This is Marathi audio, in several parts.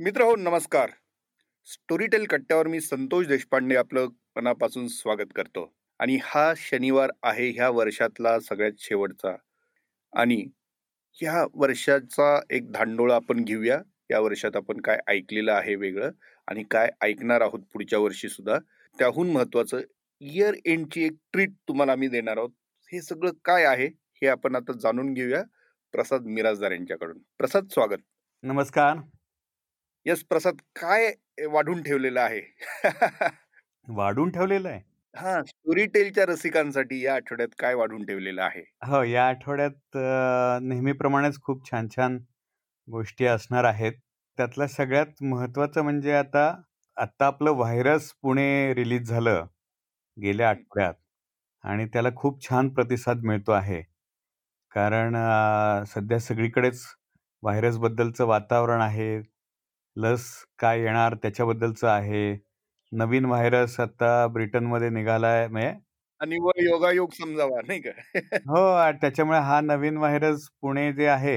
मित्र हो नमस्कार. स्टोरीटेल कट्ट्यावर मी संतोष देशपांडे आपलं मनापासून स्वागत करतो. आणि हा शनिवार आहे ह्या वर्षातला सगळ्यात शेवटचा. आणि ह्या वर्षाचा एक धांडोळा आपण घेऊया. या वर्षात आपण काय ऐकलेलं आहे वेगळं आणि काय ऐकणार आहोत पुढच्या वर्षी सुद्धा. त्याहून महत्वाचं इयर एंडची एक ट्रीट तुम्हाला आम्ही देणार आहोत. हे सगळं काय आहे हे आपण आता जाणून घेऊया. प्रसाद मिराजदार यांच्याकडून. प्रसाद स्वागत. नमस्कार. यस प्रसाद काय वाढून ठेवलेलं आहे? वाढून ठेवलेलं आहे? हा स्टोरी टेलच्या रसिकांसाठी या आठवड्यात काय वाढून ठेवलेलं आहे? हो या आठवड्यात नेहमीप्रमाणेच खूप छान छान गोष्टी असणार आहेत. त्यातलं सगळ्यात महत्वाचं म्हणजे आता आत्ता आपलं व्हायरस पुणे रिलीज झालं गेल्या आठवड्यात आणि त्याला खूप छान प्रतिसाद मिळतो आहे. कारण सध्या सगळीकडेच व्हायरसबद्दलचं वातावरण आहे. लस काय येणार त्याच्याबद्दलचं आहे. नवीन व्हायरस आता ब्रिटनमध्ये निघालाय म्हणजे आणि व योगायोग समजावा नाही का? हो त्याच्यामुळे हा नवीन व्हायरस पुणे जे आहे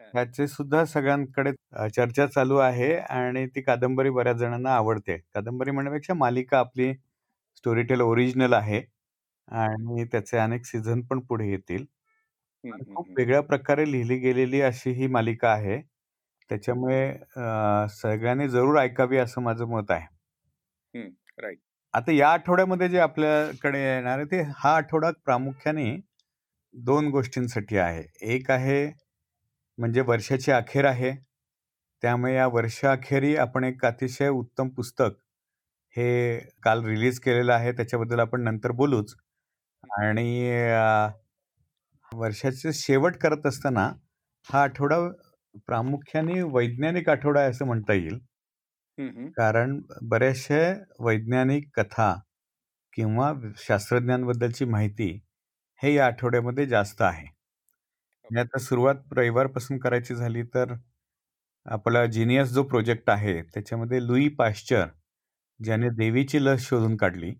त्याचे सुद्धा सगळ्यांकडे चर्चा चालू आहे आणि ती कादंबरी बऱ्याच जणांना आवडते. कादंबरी म्हणण्यापेक्षा मालिका आपली स्टोरीटेल ओरिजिनल आहे आणि त्याचे अनेक सीझन पण पुढे येतील. खूप. वेगळ्या प्रकारे लिहिली गेलेली अशी ही मालिका आहे. त्याच्यामुळे अ, सगळ्यांनी जरूर ऐकावी असं माझं मत आहे. right. आता या आठवड्यामध्ये जे आपल्याकडे येणार आहे ते हा आठवडा प्रामुख्याने दोन गोष्टींसाठी आहे. एक आहे म्हणजे वर्षाची अखेर आहे. त्यामुळे या वर्षाअखेरी आपण एक अतिशय उत्तम पुस्तक हे काल रिलीज केलेलं आहे. त्याच्याबद्दल आपण नंतर बोलूच. आणि अं, वर्षाचे शेवट करत असताना हा आठवडा प्रामुख्याने वैज्ञानिक आठवडा आहे असं म्हणता येईल. कारण बऱ्याचशा वैज्ञानिक कथा किंवा शास्त्रज्ञांबद्दलची माहिती हे या आठवड्यामध्ये जास्त आहे. आणि आता सुरुवात रविवारपासून करायची झाली तर आपला जिनियस जो प्रोजेक्ट आहे त्याच्यामध्ये लुई पाश्चर ज्याने देवीची लस शोधून काढली.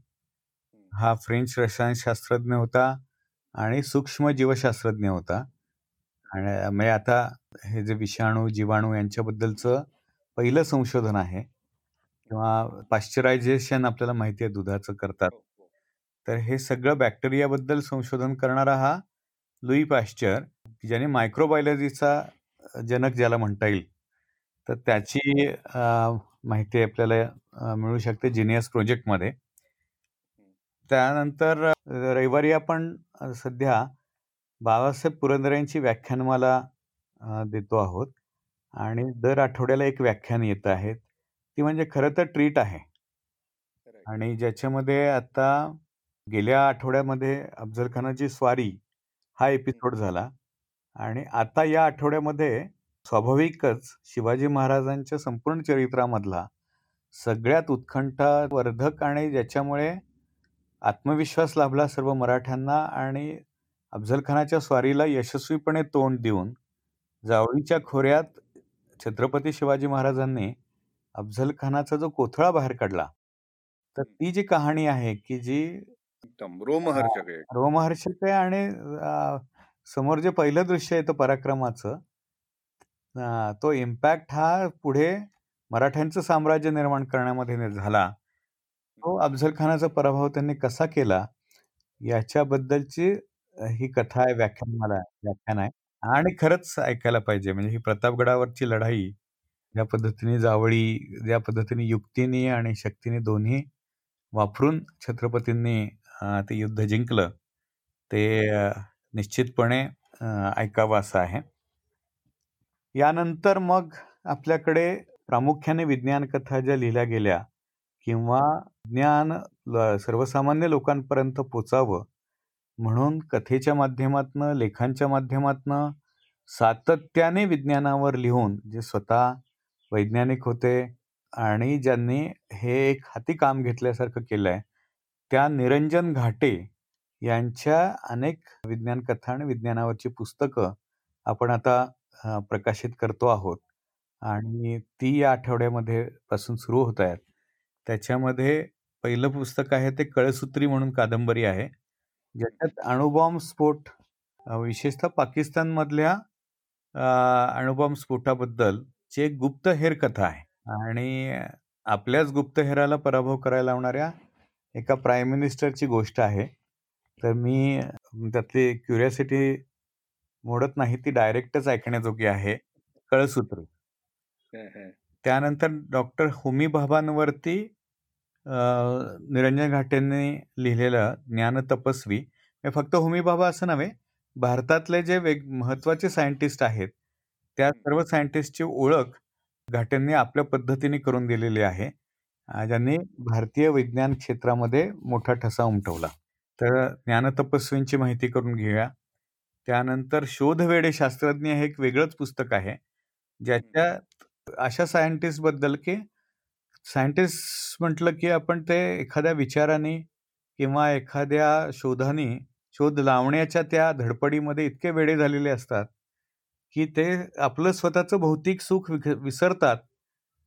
हा फ्रेंच रसायनशास्त्रज्ञ होता आणि सूक्ष्म जीवशास्त्रज्ञ होता. आणि म्हणजे आता हे जे विषाणू जीवाणू यांच्याबद्दलचं पहिलं संशोधन आहे किंवा पाश्चरायझेशन आपल्याला माहिती आहे दुधाचं करतात. हो, हो. तर हे सगळं बॅक्टेरियाबद्दल संशोधन करणारा हा लुई पाश्चर ज्याने मायक्रोबायोलॉजीचा जनक ज्याला म्हणता येईल. तर त्याची माहिती आपल्याला मिळू शकते जिनियस प्रोजेक्टमध्ये. त्यानंतर रविवारी आपण सध्या बाबासाहेब पुरंदरे यांची व्याख्यानमाला देतो आहोत. आणि दर आठवड्याला एक व्याख्यान येत आहेत. ती म्हणजे खरं तर ट्रीट आहे. आणि ज्याच्यामध्ये आता गेल्या आठवड्यामध्ये अफजल खानाची स्वारी हा. एपिसोड झाला. आणि आता या आठवड्यामध्ये स्वाभाविकच शिवाजी महाराजांच्या संपूर्ण चरित्रामधला सगळ्यात उत्कंठावर्धक आणि ज्याच्यामुळे आत्मविश्वास लाभला सर्व मराठ्यांना आणि अफजल खानाच्या स्वारीला यशस्वीपणे तोंड देऊन जावळीच्या खोऱ्यात छत्रपती शिवाजी महाराजांनी अफजल खानाचा जो कोथळा बाहेर काढला तर ती जी कहाणी आहे की जी एकदम रोमहर्षक आहे. रोमहर्षक आहे आणि अं, समोर जे पहिलं दृश्य येतं पराक्रमाचं अं, तो इम्पॅक्ट हा पुढे मराठ्यांचं साम्राज्य निर्माण करण्यामध्ये नि- झाला. तो अफजल खानाचा पराभव त्यांनी कसा केला याच्याबद्दलची अं, ही कथा आहे व्याख्यान मला व्याख्यान आहे. आणि खरंच ऐकायला पाहिजे. म्हणजे ही प्रतापगडावरची लढाई ज्या पद्धतीने जावळी ज्या पद्धतीने युक्तीने आणि शक्तीने दोन्ही वापरून छत्रपतींनी ते युद्ध जिंकलं ते निश्चितपणे अं, ऐकावं असं आहे. यानंतर मग आपल्याकडे प्रामुख्याने विज्ञान कथा ज्या लिहिल्या गेल्या किंवा ज्ञान ल- सर्वसामान्य लोकांपर्यंत पोचावं म्हणून कथेच्या माध्यमातनं लेखांच्या माध्यमातनं सातत्याने विज्ञानावर लिहून जे स्वतः वैज्ञानिक होते आणि ज्यांनी हे एक हाती काम घेतल्यासारखं केलं आहे त्या निरंजन घाटे यांच्या अनेक विज्ञान कथा आणि विज्ञानावरची पुस्तकं आपण आता प्रकाशित करतो आहोत. आणि ती या आठवड्यामध्ये पासून सुरू होत आहेत. त्याच्यामध्ये पहिलं पुस्तक आहे ते कळसूत्री म्हणून कादंबरी आहे. ज्याच्यात अणुबॉम्ब स्फोट विशेषतः पाकिस्तानमधल्या अणुबॉम्ब स्फोटाबद्दल एक गुप्तहेर कथा आहे. आणि आपल्याच गुप्तहेराला पराभव करायला लावणाऱ्या एका प्राईम मिनिस्टरची गोष्ट आहे. तर मी त्यातली क्युरियासिटी मोडत नाही ती डायरेक्टच ऐकण्याजोगी आहे. कळसूत्र. त्यानंतर डॉक्टर होमी भाभांवरती निरंजन घाटेंनी लिहिलेलं ज्ञान तपस्वी फक्त होमी बाबा असं नव्हे भारतातले जे वेग महत्त्वाचे सायंटिस्ट आहेत त्या सर्व सायंटिस्टची ओळख घाटेंनी आपल्या पद्धतीने करून दिलेली आहे. ज्यांनी भारतीय विज्ञान क्षेत्रामध्ये मोठा ठसा उमटवला. तर ज्ञानतपस्वींची माहिती करून घेऊया. त्यानंतर शोधवेडे शास्त्रज्ञ हे एक वेगळंच पुस्तक आहे ज्याच्यात अशा सायंटिस्टबद्दल की सायंटिस्ट म्हटलं की आपण ते एखाद्या विचाराने किंवा एखाद्या शोधाने शोध लावण्याच्या त्या धडपडीमध्ये इतके वेडे झालेले असतात की ते आपलं स्वतःचं भौतिक सुख विसरतात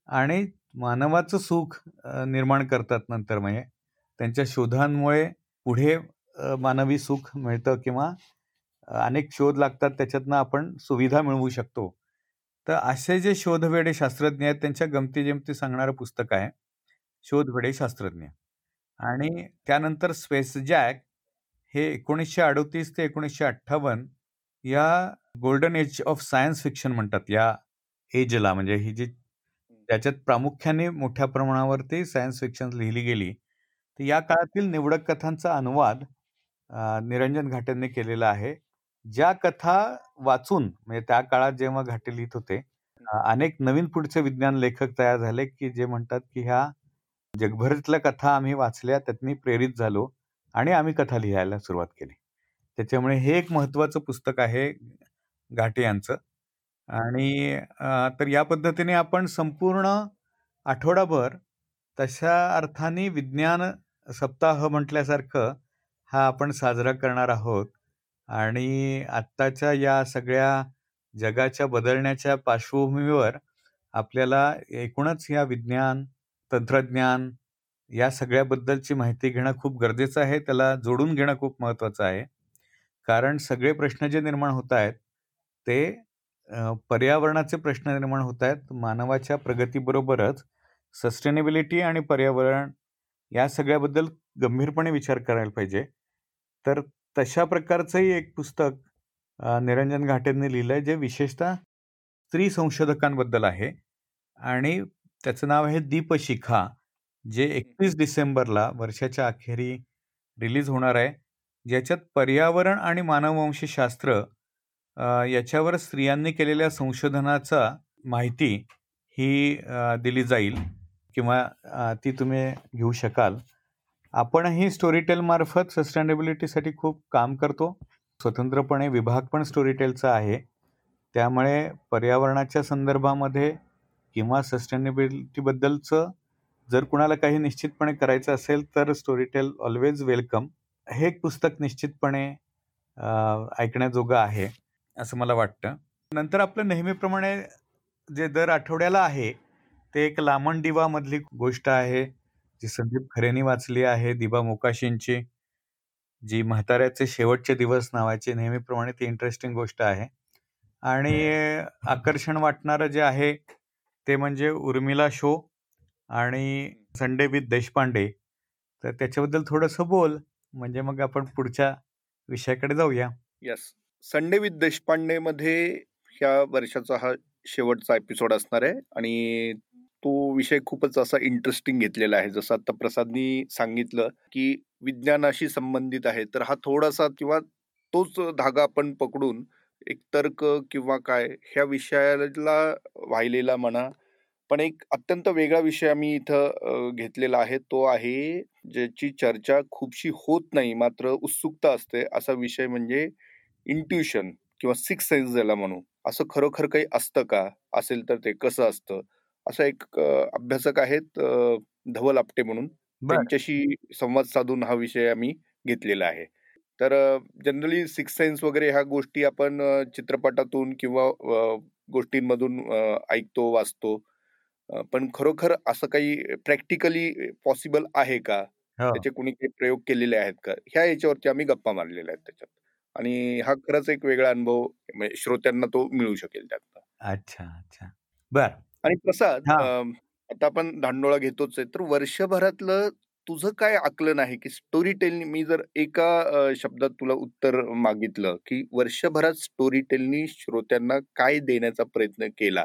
आणि मानवाचं सुख निर्माण करतात नंतर. म्हणजे त्यांच्या शोधांमुळे पुढे मानवी सुख मिळतं किंवा अनेक शोध लागतात त्याच्यातनं आपण सुविधा मिळवू शकतो. तर असे जे शोधवेडे शास्त्रज्ञ आहेत त्यांच्या गमती जमती सांगणारं पुस्तक आहे शोधवेडे शास्त्रज्ञ. आणि त्यानंतर स्पेस जॅक हे एकोणीसशे अडोतीस ते एकोणीसशे अठ्ठावन्न या golden age of science fiction म्हणतात या एजला म्हणजे ही जी त्याच्यात प्रामुख्याने मोठ्या प्रमाणावरती सायन्स फिक्शन लिहिली गेली. तर या काळातील निवडक कथांचा अनुवाद निरंजन घाटेंनी केलेला आहे. ज्या कथा वाचून म्हणजे त्या काळात जेव्हा घाटे लिहित होते अनेक नवीन पुढचे विज्ञान लेखक तयार झाले की जे म्हणतात की ह्या जगभरातल्या कथा आम्ही वाचल्या त्यातनी प्रेरित झालो आणि आम्ही कथा लिहायला सुरुवात केली. त्याच्यामुळे हे एक महत्वाचं पुस्तक आहे घाटे यांचं. आणि तर या पद्धतीने आपण संपूर्ण आठवडाभर तशा अर्थाने विज्ञान सप्ताह म्हटल्यासारखं हा आपण साजरा करणार आहोत. आणि आत्ताच्या या सगळ्या जगाच्या बदलण्याच्या पार्श्वभूमीवर आपल्याला एकूणच या विज्ञान तंत्रज्ञान या सगळ्याबद्दलची माहिती घेणं खूप गरजेचं आहे. त्याला जोडून घेणं खूप महत्त्वाचं आहे. कारण सगळे प्रश्न जे निर्माण होत आहेत ते पर्यावरणाचे प्रश्न निर्माण होत आहेत. मानवाच्या प्रगतीबरोबरच सस्टेनेबिलिटी आणि पर्यावरण या सगळ्याबद्दल गंभीरपणे विचार करायला पाहिजे. तर तशा प्रकारचंही एक पुस्तक निरंजन घाटेंनी लिहिलं आहे जे विशेषतः स्त्री संशोधकांबद्दल आहे. आणि त्याचं नाव आहे दीपशिखा जे एकवीस डिसेंबरला वर्षाच्या अखेरी रिलीज होणार आहे. ज्याच्यात पर्यावरण आणि मानववंशशास्त्र याच्यावर स्त्रियांनी केलेल्या संशोधनाचा माहिती ही दिली जाईल किंवा ती तुम्ही घेऊ शकाल. आपणही स्टोरीटेलमार्फत सस्टेनेबिलिटीसाठी खूप काम करतो. स्वतंत्रपणे विभाग पण स्टोरीटेलचा आहे. त्यामुळे पर्यावरणाच्या संदर्भामध्ये किंवा सस्टेनेबिलिटीबद्दलचं जर कुणाला काही निश्चितपणे करायचं असेल तर स्टोरीटेल ऑलवेज वेलकम हे एक पुस्तक निश्चितपणे ऐकण्याजोगं आहे असं मला वाटतं. नंतर आपलं नेहमीप्रमाणे जे दर आठवड्याला आहे ते एक लामण दिवामधली गोष्ट आहे. जी संदीप खरेनी वाचली आहे दिबा मोकाशींची. जी म्हाताऱ्याचे शेवटचे दिवस नावाची नेहमीप्रमाणे ती इंटरेस्टिंग गोष्ट आहे. आणि आकर्षण वाटणारं जे आहे ते म्हणजे उर्मिला शो आणि संडे विथ देशपांडे. तर त्याच्याबद्दल थोडंसं बोल म्हणजे मग आपण पुढच्या विषयाकडे जाऊया. यस संडे विथ देशपांडे मध्ये ह्या वर्षाचा हा शेवटचा एपिसोड असणार आहे. आणि तो विषय खूपच असा इंटरेस्टिंग घेतलेला आहे. जसं आता प्रसादनी सांगितलं की विज्ञानाशी संबंधित आहे. तर हा थोडासा किंवा तोच धागा आपण पकडून एक तर्क किंवा काय ह्या विषयाला वाहिलेला म्हणा. पण एक अत्यंत वेगळा विषय आम्ही इथं घेतलेला आहे. तो आहे ज्याची चर्चा खूपशी होत नाही मात्र उत्सुकता असते. असा विषय म्हणजे इंट्युशन किंवा सिक्स सेन्स ज्याला म्हणू. असं खरोखर काही असतं का? असेल तर ते कसं असतं? असं एक अभ्यासक आहेत धवल आपटे म्हणून. त्यांच्याशी संवाद साधून हा विषय आम्ही घेतलेला आहे. तर जनरली सिक्स सेन्स वगैरे ह्या गोष्टी आपण चित्रपटातून किंवा गोष्टींमधून ऐकतो वाचतो. पण खरोखर असं काही प्रॅक्टिकली पॉसिबल आहे का? हो. त्याचे कोणी काही प्रयोग केलेले आहेत का? ह्या याच्यावरती आम्ही गप्पा मारलेल्या आहेत त्याच्यात. आणि हा खरंच एक वेगळा अनुभव म्हणजे श्रोत्यांना तो मिळू शकेल त्यात अच्छा अच्छा. बर. आणि प्रसाद हा. आता आपण धांडोळा घेतोच आहे तर वर्षभरातलं तुझं काय आकलन आहे की स्टोरी टेलनी मी जर एका अं, शब्दात तुला उत्तर मागितलं की वर्षभरात स्टोरी टेलनी श्रोत्यांना काय देण्याचा प्रयत्न केला?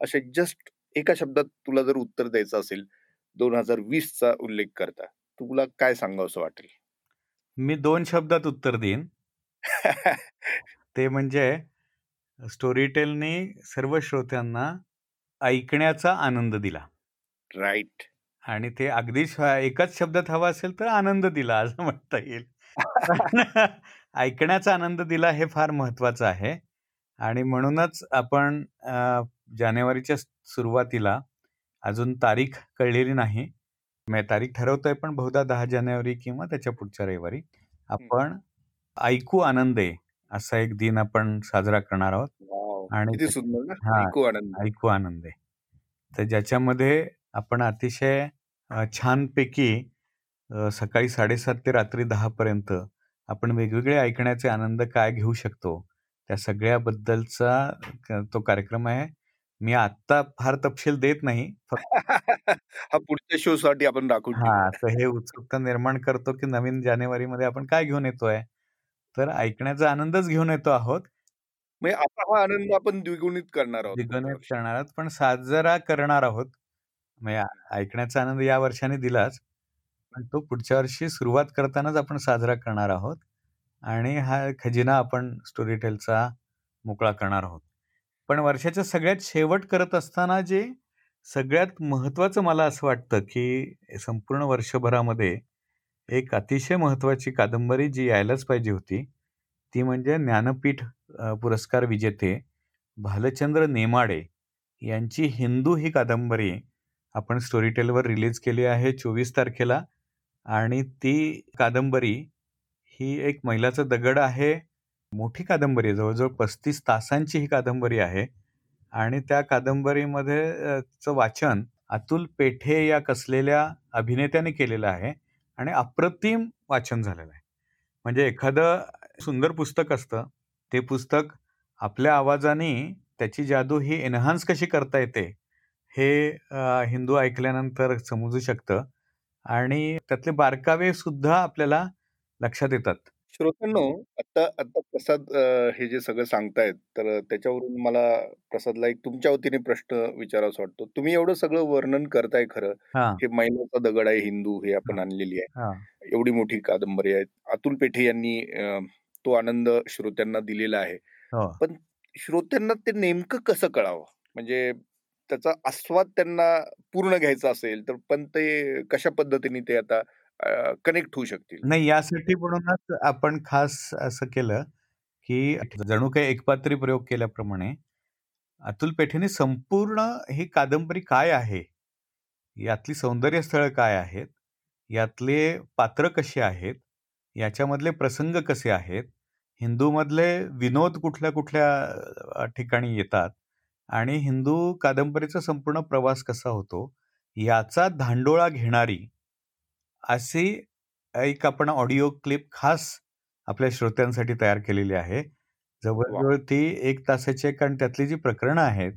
असे जस्ट एका शब्दात तुला जर उत्तर द्यायचं असेल दोन हजार वीस चा उल्लेख करता तुला काय सांगावं वाटेल? मी दोन शब्दात उत्तर देईन. ते म्हणजे स्टोरीटेलने सर्व श्रोत्यांना ऐकण्याचा आनंद दिला. राईट आणि ते अगदी एकच शब्दात हवा असेल तर आनंद दिला असं म्हणता येईल. ऐकण्याचा आनंद दिला हे फार महत्वाचं आहे. आणि म्हणूनच आपण जानेवारीच्या सुरुवातीला अजून तारीख कळलेली नाही. मी तारीख ठरवतोय पण बहुधा दहा जानेवारी किंवा त्याच्या पुढच्या रविवारी आपण ऐकू आनंदे असा एक दिन आपण साजरा करणार आहोत. आणि किती सुंदर ना. हा. ऐकू आनंद. ऐकू आनंदे तर ज्याच्यामध्ये आपण अतिशय अ, छानपैकी अ, सकाळी साडेसात ते रात्री दहापर्यंत आपण वेगवेगळे ऐकण्याचे आनंद काय घेऊ शकतो त्या सगळ्याबद्दलचा क- तो कार्यक्रम आहे. मी आत्ता फार तपशील देत नाही फक्त हा पुढच्या शो साठी आपण राखून हा. तर हे उत्सुकता निर्माण करतो की नवीन जानेवारीमध्ये आपण काय घेऊन येतोय? तर ऐकण्याचा आनंदच घेऊन येतो आहोत. म्हणजे आता हा आनंद आपण द्विगुणित करणार आहोत पुढच्या द्विगुणित वर्षी. करणार आहोत पण साजरा करणार आहोत. म्हणजे आ- ऐकण्याचा आनंद या वर्षाने दिलाच. पण तो पुढच्या वर्षी सुरुवात करतानाच आपण साजरा करणार आहोत. आणि हा खजिना आपण स्टोरी टेलचा मोकळा करणार आहोत. पण वर्षाच्या सगळ्यात शेवट करत असताना जे सगळ्यात महत्त्वाचं मला असं वाटतं की संपूर्ण वर्षभरामध्ये एक अतिशय महत्त्वाची कादंबरी जी यायलाच पाहिजे होती ती म्हणजे ज्ञानपीठ. पुरस्कार विजेते भालचंद्र नेमाडे यांची हिंदू ही कादंबरी आपण स्टोरीटेलवर रिलीज केली आहे चोवीस तारखेला आणि ती कादंबरी ही एक मैलाचा दगड आहे. मोठी कादंबरी आहे. जवळजवळ पस्तीस तासांची ही कादंबरी आहे. आणि त्या कादंबरीमध्ये चं वाचन अतुल पेठे या कसलेल्या अभिनेत्याने केलेलं आहे आणि अप्रतिम वाचन झालेलं आहे. म्हणजे एखादं सुंदर पुस्तक असतं ते पुस्तक आपल्या आवाजाने त्याची जादू ही एनहान्स कशी करता येते हे हिंदू ऐकल्यानंतर समजू शकतं आणि त्यातले बारकावे सुद्धा आपल्याला लक्षात येतात. श्रोत्यांनो आता आता प्रसाद हे जे सगळं सांगतायत तर त्याच्यावरून मला प्रसादला एक तुमच्या वतीने प्रश्न विचारावासा वाटतो. तुम्ही एवढं सगळं वर्णन करताय खरं. हा. मैलाचा दगड आहे हिंदू हे आपण. आणलेली आहे. एवढी मोठी कादंबरी आहे. अतुल पेठे यांनी तो आनंद श्रोत्यांना दिलेला आहे. हो. श्रोत्यांना ते नेमकं कसं कळावं? म्हणजे त्याचा आस्वाद त्यांना पूर्ण घ्यायचा असेल तर पण ते कशा पद्धतीने ते आता कनेक्ट होऊ शकतील? नाही यासाठी म्हणूनच आपण खास असं केलं की जणू काही एकपात्री प्रयोग केल्याप्रमाणे अतुल पेठेने संपूर्ण ही कादंबरी काय आहे? यातली सौंदर्य स्थळं काय आहेत? यातले पात्र कशी आहेत? याच्यामधले प्रसंग कसे आहेत? हिंदूमधले विनोद कुठल्या कुठल्या ठिकाणी येतात? आणि हिंदू कादंबरीचा संपूर्ण प्रवास कसा होतो? याचा धांडोळा घेणारी अशी एक आपण ऑडिओ क्लिप खास आपल्या श्रोत्यांसाठी तयार केलेली आहे. जवळजवळ ती एक तासाची आहे कारण त्यातली जी प्रकरणं आहेत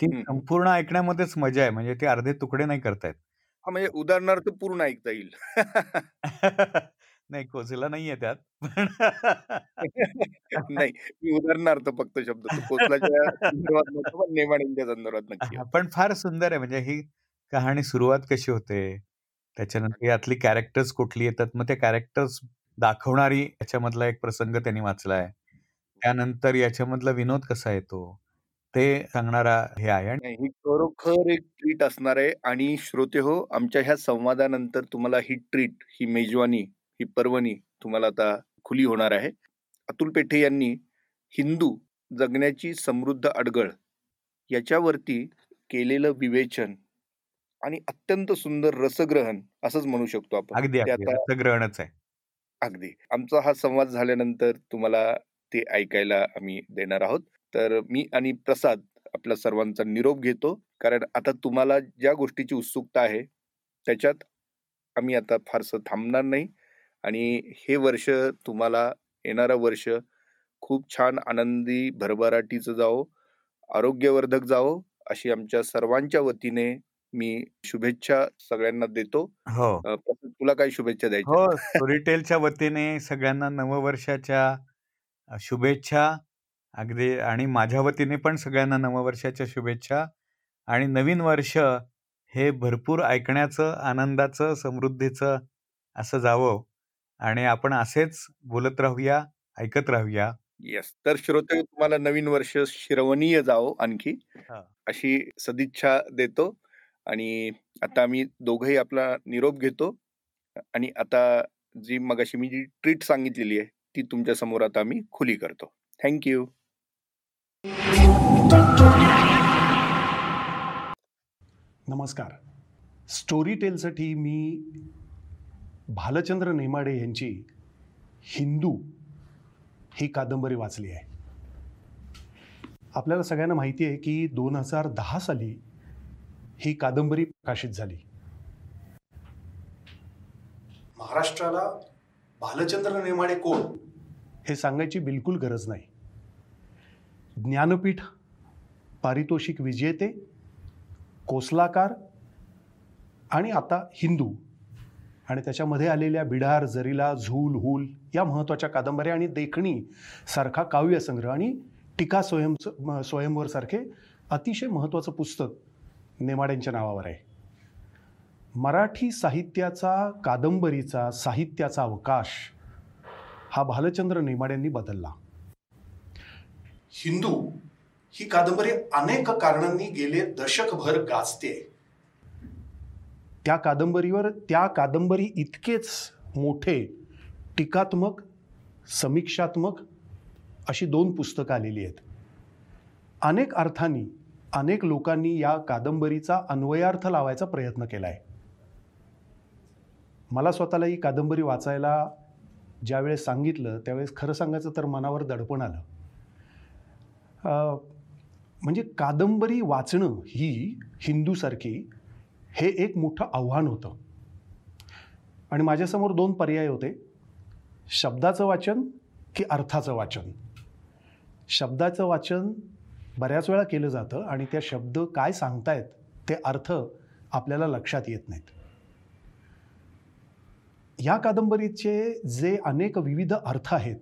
ती. संपूर्ण ऐकण्यामध्येच मजा आहे. म्हणजे ते अर्धे तुकडे नाही करतायत. म्हणजे उदाहरणार्थ पूर्ण ऐकता येईल. नाही कोचला नाहीये त्यात. पण नाही मी उदाहरणार्थ फक्त शब्द कोचलाच्या संदर्भात पण नक्की फार सुंदर आहे म्हणजे ही कहाणी सुरुवात कशी होते? त्याच्यानंतर यातली कॅरेक्टर्स कुठली येतात? मग ते कॅरेक्टर्स दाखवणारी याच्यामधला एक प्रसंग त्यांनी वाचलाय त्यानंतर याच्यामधला विनोद कसा येतो? ते सांगणारा हे आहे ही खरोखर एक ट्रीट असणार आहे आणि श्रोते हो आमच्या ह्या संवादानंतर तुम्हाला ही ट्रीट ही मेजवानी ही पर्वणी तुम्हाला आता खुली होणार आहे. अतुल पेठे यांनी हिंदू जगण्याची समृद्ध अडगळ याच्यावरती केलेलं विवेचन आणि अत्यंत सुंदर रसग्रहण असंच म्हणू शकतो आपण. अगदी ते अगदी. आता ग्रहणच आहे. अगदी. आमचा हा संवाद झाल्यानंतर तुम्हाला ते ऐकायला आम्ही देणार आहोत. तर मी आणि प्रसाद आपल्या सर्वांचा निरोप घेतो. कारण आता तुम्हाला ज्या गोष्टीची उत्सुकता आहे त्याच्यात आम्ही आता फारसं थांबणार नाही. आणि हे वर्ष तुम्हाला येणारं वर्ष खूप छान आनंदी भरभराटीचं जावो आरोग्यवर्धक जावो अशी आमच्या सर्वांच्या वतीने मी शुभेच्छा सगळ्यांना देतो. हो. तुला काय शुभेच्छा द्यायच्या हो स्टोरीटेलच्या वतीने सगळ्यांना नववर्षाच्या शुभेच्छा. अगदी आणि माझ्या वतीने पण सगळ्यांना नववर्षाच्या शुभेच्छा. आणि नवीन वर्ष हे भरपूर ऐकण्याचं आनंदाचं समृद्धीचं असं जावं. आणि आपण असेच बोलत राहूया ऐकत राहूया. येस तर श्रोते तुम्हाला नवीन वर्ष श्रवणीय जावो आणखी. अशी सदिच्छा देतो. आणि आता आम्ही दोघंही आपला निरोप घेतो. आणि आता जी मगाशी मी जी ट्रीट सांगितलेली आहे ती तुमच्यासमोर आता मी खुली करतो. थँक्यू नमस्कार. स्टोरी टेलसाठी मी भालचंद्र नेमाडे यांची हिंदू ही कादंबरी वाचली आहे. आपल्याला सगळ्यांना माहिती आहे की दोन हजार दहा साली ही कादंबरी प्रकाशित झाली. महाराष्ट्राला भालचंद्र नेमाडे कोण हे सांगायची बिलकुल गरज नाही. ज्ञानपीठ पारितोषिक विजेते कोसलाकार आणि आता हिंदू आणि त्याच्यामध्ये आलेल्या बिडार जरीला झूल हुल या महत्त्वाच्या कादंबऱ्या आणि देखणी सारखा काव्यसंग्रह आणि टीका स्वयं स्वयंवर सारखे अतिशय महत्त्वाचं पुस्तक नेमाड्यांच्या नावावर आहे. मराठी साहित्याचा कादंबरीचा साहित्याचा अवकाश हा भालचंद्र नेमाड्यांनी बदलला. हिंदू ही कादंबरी अनेक कारणांनी गेले दशकभर गाजते. त्या कादंबरीवर त्या कादंबरी इतकेच मोठे टीकात्मक समीक्षात्मक अशी दोन पुस्तकं आलेली आहेत. अनेक अर्थांनी अनेक लोकांनी या कादंबरीचा अन्वयार्थ लावायचा प्रयत्न केला आहे मला स्वतःला ही कादंबरी वाचायला ज्यावेळेस सांगितलं त्यावेळेस खरं सांगायचं तर मनावर दडपण आलं. म्हणजे कादंबरी वाचणं ही हिंदूसारखी हे एक मोठं आव्हान होतं. आणि माझ्यासमोर दोन पर्याय होते. शब्दाचं वाचन की अर्थाचं वाचन. शब्दाचं वाचन बऱ्याच वेळा केलं जातं आणि त्या शब्द काय सांगतायत ते अर्थ आपल्याला लक्षात येत नाहीत. या कादंबरीचे जे अनेक विविध अर्थ आहेत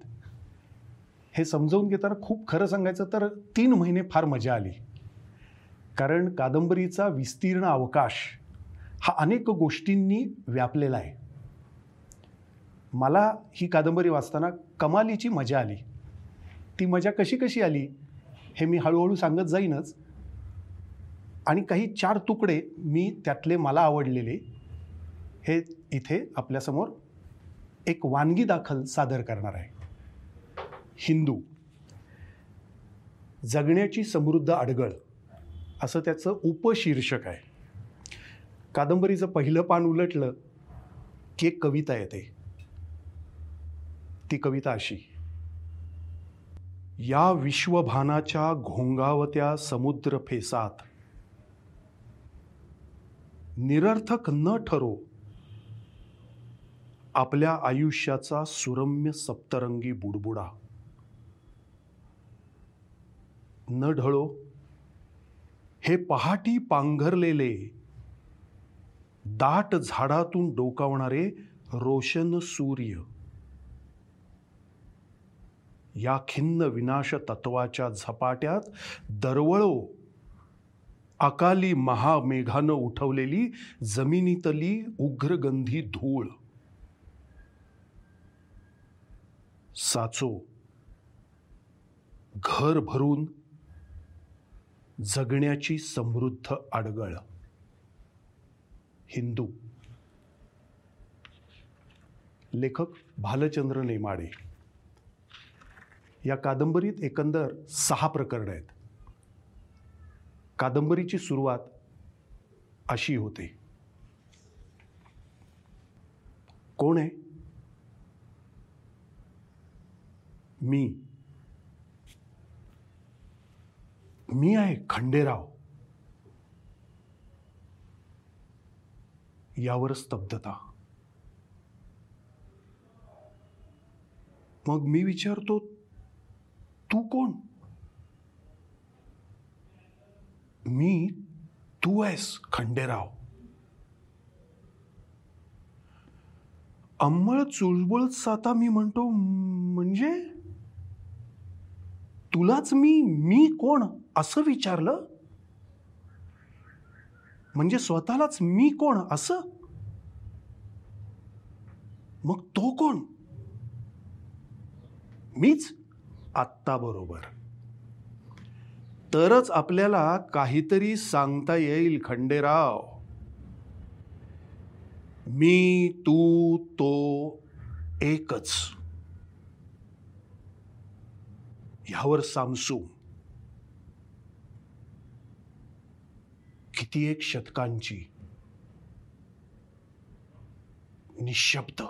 हे समजवून घेताना खूप खरं सांगायचं तर तीन महिने फार मजा आली. कारण कादंबरीचा विस्तीर्ण अवकाश हा अनेक गोष्टींनी व्यापलेला आहे. मला ही कादंबरी वाचताना कमालीची मजा आली. ती मजा कशी कशी आली हे मी हळूहळू सांगत जाईनच. आणि काही चार तुकडे मी त्यातले मला आवडलेले हे इथे आपल्यासमोर एक वानगी दाखल सादर करणार आहे. हिंदू. जगण्याची समृद्ध अडगळ असं त्याचं उपशीर्षक आहे. कादंबरीचं पहिलं पान उलटलं की एक कविता येते. ती कविता अशी. या विश्वभानाच्या घोंगावत्या समुद्र फेसात निरर्थक न ठरो आपल्या आयुष्याचा सुरम्य सप्तरंगी बुडबुडा. न ढळो हे पहाटी पांघरलेले दाट झाडातून डोकावणारे रोशन सूर्य. या खिन्न विनाश तत्वाच्या झपाट्यात दरवळो अकाली महामेघानं उठवलेली जमिनीतली उग्रगंधी धूळ. साचो. घर भरून जगण्याची समृद्ध आडगळ. हिंदू. लेखक भालचंद्र नेमाडे. या कादंबरीत एकंदर सहा प्रकरण आहेत. कादंबरीची सुरुवात अशी होते. कोण आहे? मी. मी आहे खंडेराव. यावर स्तब्धता. मग मी विचारतो तू कोण? मी तू आहेस खंडेराव. अंमळ चुळबुळत साता मी म्हणतो म्हणजे? तुलाच मी मी कोण असं विचारलं? म्हणजे स्वतःलाच मी कोण? असं? मग तो कोण? मीच? आत्ता बरोबर. तरच आपल्याला काहीतरी सांगता येईल खंडेराव. मी तू तो एकच. ह्यावर सामसू किती एक शतकांची निशब्द.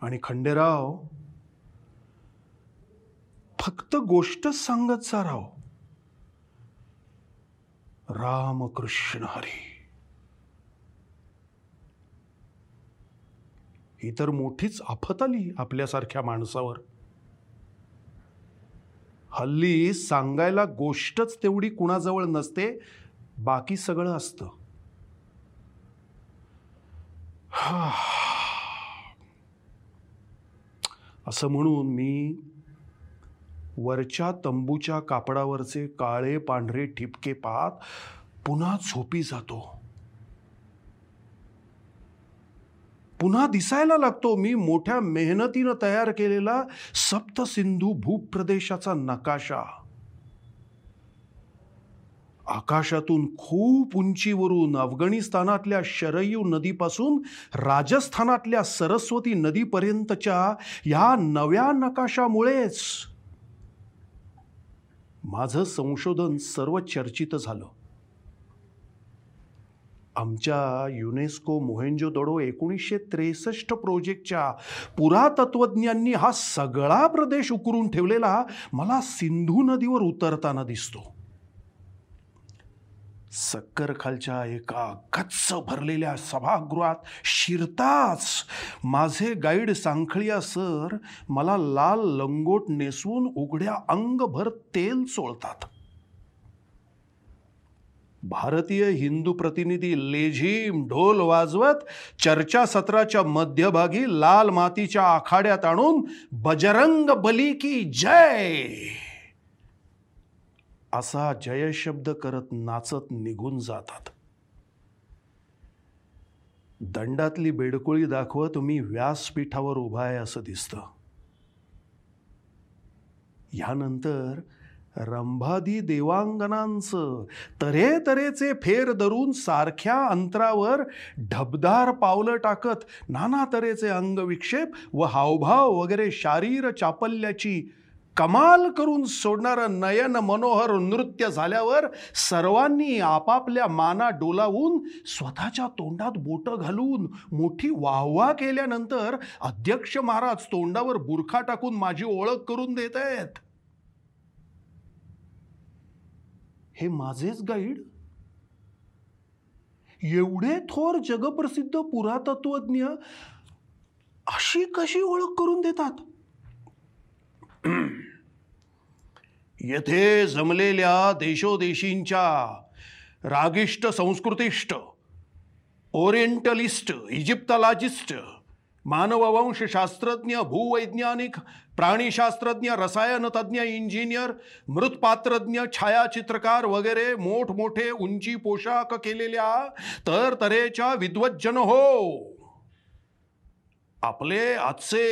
आणि खंडेराव फक्त गोष्टच सांगत जा राव. रामकृष्ण हरी. ही तर मोठीच आफत आली आपल्यासारख्या माणसावर. हल्ली सांगायला गोष्टच तेवढी कुणाजवळ नसते बाकी सगळं असतं. असं म्हणून मी वरच्या तंबूच्या कापडावरचे काळे पांढरे ठिपके पाहत पुन्हा झोपी जातो. पुन्हा दिसायला लागतो. मी मोठ्या मेहनतीनं तयार केलेला सप्तसिंधू भूप्रदेशाचा नकाशा. आकाशातून खूप उंचीवरून अफगाणिस्तानातल्या शरयू नदीपासून राजस्थानातल्या सरस्वती नदीपर्यंतच्या या नव्या नकाशामुळेच माझं संशोधन सर्व चर्चित झालं. आमच्या युनेस्को मोहेंजो दडो एकोणीसशे त्रेसष्ट प्रोजेक्टच्या पुरातत्वज्ञांनी हा सगळा प्रदेश उकरून ठेवलेला मला सिंधू नदीवर उतरताना दिसतो. सक्कर खालच्या एका गच्च भरलेल्या सभागृहात शिरताच माझे गाईड सांखळिया सर मला लाल लंगोट नेसवून उघड्या अंगभर तेल चोळतात. भारतीय हिंदू प्रतिनिधी लेझीम ढोल वाजवत चर्चासत्राच्या मध्यभागी लाल मातीच्या आखाड्यात आणून बजरंग बली की जय. असा जयशब्द करत नाचत निघून जातात. दंडातली बेडकुळी दाखवत मी व्यासपीठावर उभा आहे असं दिसतं. ह्यानंतर रंभादी देवांगनांचं तऱ्हेतऱ्हेचे फेर धरून सारख्या अंतरावर ढबदार पावलं टाकत नाना तऱ्हेचे अंगविक्षेप व हावभाव वगैरे शारीर चापल्याची कमाल करून सोडणारं नयन मनोहर नृत्य झाल्यावर सर्वांनी आपापल्या माना डोलावून स्वतःच्या तोंडात बोटं घालून मोठी वाहवा केल्यानंतर अध्यक्ष महाराज तोंडावर बुरखा टाकून माझी ओळख करून देत आहेत. हे माझेच गाईड एवढे थोर जगप्रसिद्ध पुरातत्वज्ञ अशी कशी ओळख करून देतात? येथे जमलेल्या देशोदेशींच्या रागिष्ट संस्कृतिष्ट ओरिएंटलिस्ट इजिप्तलॉजिस्ट मानववंश शास्त्रज्ञ भूवैज्ञानिक प्राणीशास्त्रज्ञ रसायनतज्ञ इंजिनियर मृतपात्रज्ञ छायाचित्रकार वगैरे मोठमोठे उंची पोशाख केलेल्या तर तऱ्हेच्या विद्वज्जन हो आपले आजचे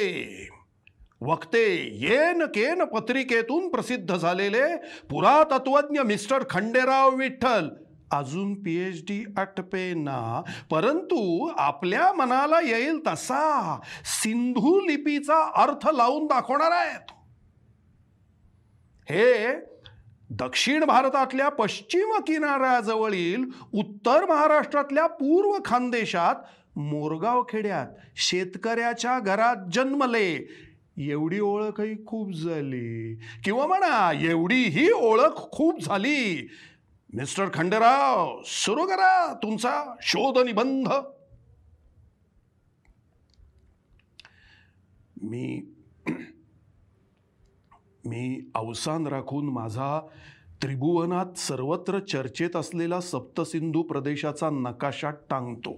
वक्ते येन केन पत्रिकेतून प्रसिद्ध झालेले पुरातत्वज्ञ मिस्टर खंडेराव विठ्ठल अजून पी एच डी अटपेना परंतु आपल्या मनाला येईल तसा सिंधू लिपीचा अर्थ लावून दाखवणार आहेत. हे दक्षिण भारतातल्या पश्चिम किनाऱ्याजवळील उत्तर महाराष्ट्रातल्या पूर्व खानदेशात मोरगाव खेड्यात शेतकऱ्याच्या घरात जन्मले. एवढी ओळखही खूप झाली. किंवा म्हणा एवढी ही ओळख खूप झाली. मिस्टर खंडेराव सुरू करा तुमचा शोध निबंध मी मी अवसान राखून माझा त्रिभुवनात सर्वत्र चर्चेत असलेला सप्तसिंधू प्रदेशाचा नकाशा टांगतो.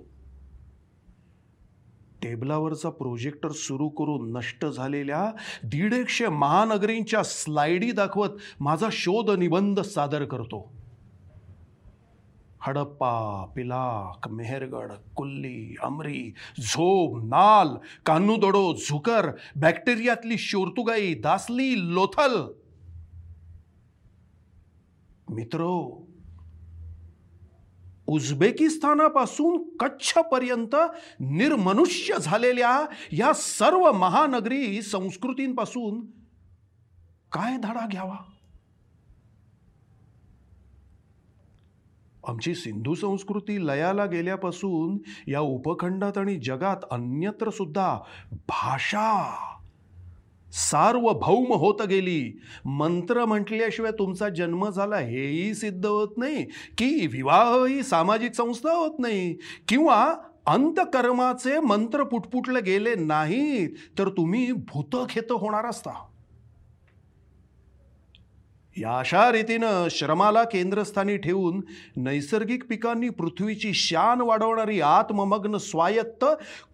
टेबलावरचा प्रोजेक्टर सुरू करून नष्ट झालेल्या दीड एकशे महानगरींच्या स्लाइडी दाखवत माझा शोध निबंध सादर करतो. हडप्पा पिलाक मेहरगड कुल्ली अमरी झोब नाल कान्नुदोडो झुकर बॅक्टेरियातली शोरतुगाई दासली लोथल. मित्रो उझबेकिस्तानापासून कच्छपर्यंत निर्मनुष्य झालेल्या या सर्व महानगरी संस्कृतींपासून काय धडा घ्यावा? आमची सिंधू संस्कृती लयाला गेल्यापासून या उपखंडात आणि जगात अन्यत्र सुद्धा भाषा सार्वभौम होत गेली. मंत्र म्हटल्याशिवाय तुमचा जन्म झाला हेही सिद्ध होत नाही की विवाह ही सामाजिक संस्था होत नाही किंवा अंतकर्माचे मंत्र पुटपुटले गेले नाहीत तर तुम्ही भूतखेत होणार असता. या अशा रीतीनं श्रमाला केंद्रस्थानी ठेवून नैसर्गिक पिकांनी पृथ्वीची शान वाढवणारी आत्ममग्न स्वायत्त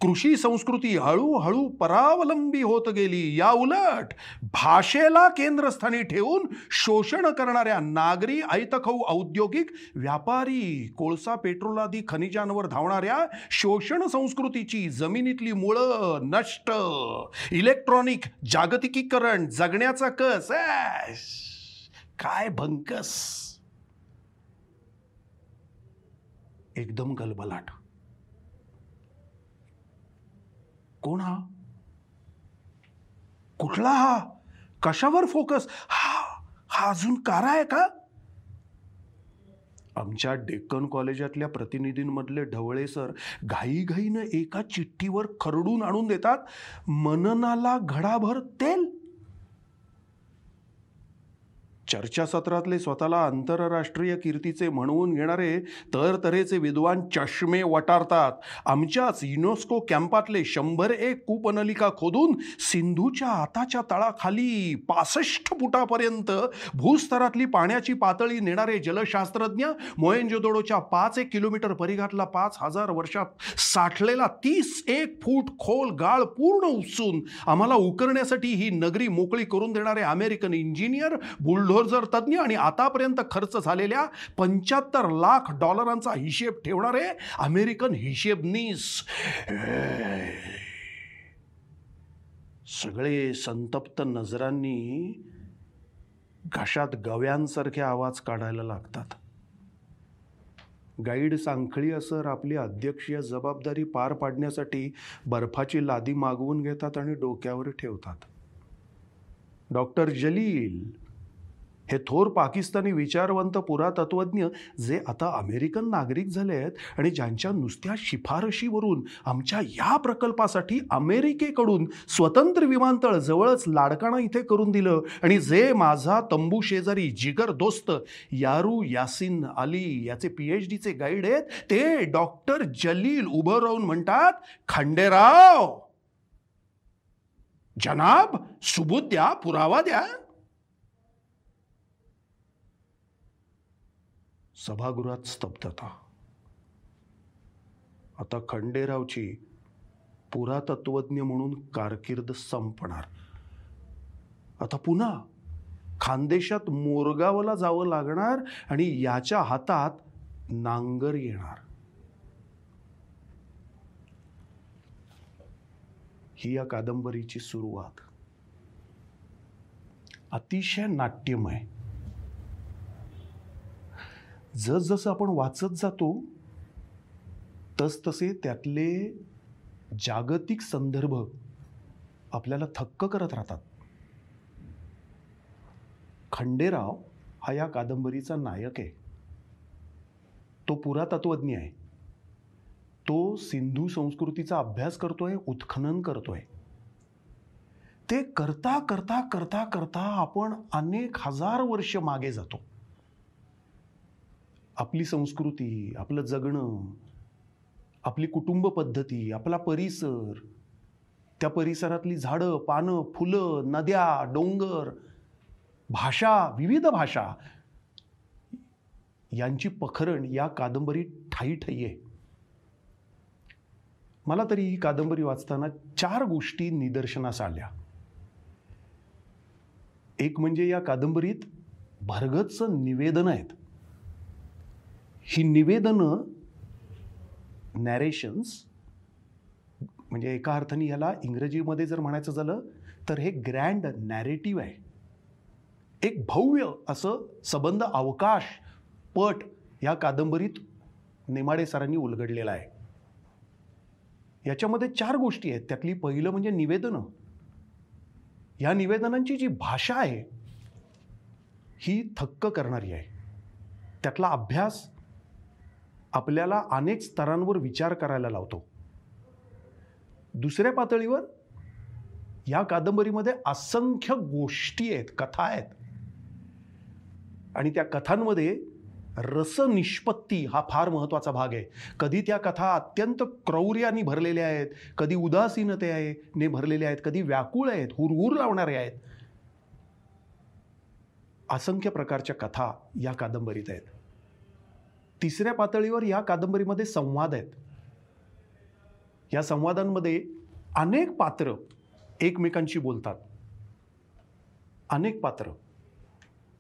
कृषी संस्कृती हळूहळू परावलंबी होत गेली. या उलट भाषेला केंद्रस्थानी ठेवून शोषण करणाऱ्या नागरी ऐतखाऊ औद्योगिक व्यापारी कोळसा पेट्रोल आदी खनिजांवर धावणाऱ्या शोषण संस्कृतीची जमिनीतली मुळं नष्ट. इलेक्ट्रॉनिक जागतिकीकरण जगण्याचा कस काय भंकस. एकदम गलबलाट. कोण हा? कुठला हा? कशावर फोकस हा हा अजून कारा आहे का? आमच्या डेक्कन कॉलेजातल्या प्रतिनिधींमधले ढवळे सर घाईघाईनं एका चिठ्ठीवर खरडून आणून देतात मननाला घडाभर तेल. चर्चासत्रातले स्वतःला आंतरराष्ट्रीय कीर्तीचे म्हणवून घेणारे तर तऱ्हेचे विद्वान चष्मे वटारतात. आमच्याच युनेस्को कॅम्पातले शंभर एक कूपनलिका खोदून सिंधूच्या आताच्या तळाखाली पासष्ट फुटापर्यंत भूस्तरातली पाण्याची पातळी नेणारे जलशास्त्रज्ञ मोयंजोदोडोच्या पाच एक किलोमीटर परिघातला पाच हजार वर्षात साठलेला तीस एक फूट खोल गाळ पूर्ण उपसून आम्हाला उकरण्यासाठी ही नगरी मोकळी करून देणारे अमेरिकन इंजिनियर बुलडोझर तज्ज्ञ आणि आतापर्यंत खर्च झालेल्या पंच्याहत्तर लाख डॉलरांचा हिशेब ठेवणारे अमेरिकन हिशेबनीस सगळे संतप्त नजरांनी घशात गव्यांसारखे आवाज काढायला लागतात. गाईड सांखळी सर आपली अध्यक्षीय जबाबदारी पार पाडण्यासाठी बर्फाची लादी मागवून घेतात आणि डोक्यावर ठेवतात. डॉक्टर जलील हे थोर पाकिस्तानी विचारवंत पुरातत्वज्ञ जे आता अमेरिकन नागरिक झाले आहेत आणि ज्यांच्या नुसत्या शिफारशीवरून आमच्या या प्रकल्पासाठी अमेरिकेकडून स्वतंत्र विमानतळ जवळच लाडकाणा इथे करून दिलं आणि जे माझा तंबू शेजारी जिगर दोस्त यारू यासिन अली याचे पी एच डीचे गाईड आहेत ते डॉक्टर जलील उभं राहून म्हणतात खंडेराव! जनाब सुबूत द्या पुरावा द्या. सभागृहात स्तब्धता. आता खंडेरावची पुरातत्वज्ञ म्हणून कारकीर्द संपणार. आता पुन्हा खानदेशात मोरगावला जावं लागणार आणि याच्या हातात नांगर येणार. ही या कादंबरीची सुरुवात. अतिशय नाट्यमय. जसजसं आपण वाचत जातो तसतसे त्यातले जागतिक संदर्भ आपल्याला थक्क करत राहतात. खंडेराव हा या कादंबरीचा नायक आहे. तो पुरातत्वज्ञ आहे. तो सिंधू संस्कृतीचा अभ्यास करतोय उत्खनन करतोय. ते करता करता करता करता आपण अनेक हजार वर्ष मागे जातो. आपली संस्कृती आपलं जगणं आपली कुटुंब पद्धती आपला परिसर त्या परिसरातली झाडं पानं फुलं नद्या डोंगर भाषा विविध भाषा यांची पखरण या कादंबरीत ठाई ठाई आहे. मला तरी ही कादंबरी वाचताना चार गोष्टी निदर्शनास आल्या. एक म्हणजे या कादंबरीत भरगतचं निवेदन आहेत. ही निवेदनं नॅरेशन्स म्हणजे एका अर्थाने याला इंग्रजीमध्ये जर म्हणायचं झालं तर हे ग्रँड नॅरेटिव्ह आहे. एक भव्य असं सबंध अवकाश पट या कादंबरीत नेमाडे सरांनी उलगडलेला आहे. याच्यामध्ये चार गोष्टी आहेत. त्यातली पहिलं म्हणजे निवेदनं. या निवेदनांची जी भाषा आहे ही थक्क करणारी आहे. त्यातला अभ्यास आपल्याला अनेक स्तरांवर विचार करायला लावतो. दुसऱ्या पातळीवर या कादंबरीमध्ये असंख्य गोष्टी आहेत कथा आहेत. आणि त्या कथांमध्ये रसनिष्पत्ती हा फार महत्त्वाचा भाग आहे. कधी त्या कथा अत्यंत क्रौर्याने भरलेल्या आहेत कधी उदासीनते आहे ने भरलेल्या आहेत कधी व्याकुळ आहेत हुरहुर लावणारे आहेत. असंख्य प्रकारच्या कथा या कादंबरीत आहेत. तिसऱ्या पातळीवर या कादंबरीमध्ये संवाद आहेत. या संवादांमध्ये अनेक पात्र एकमेकांशी बोलतात. अनेक पात्र.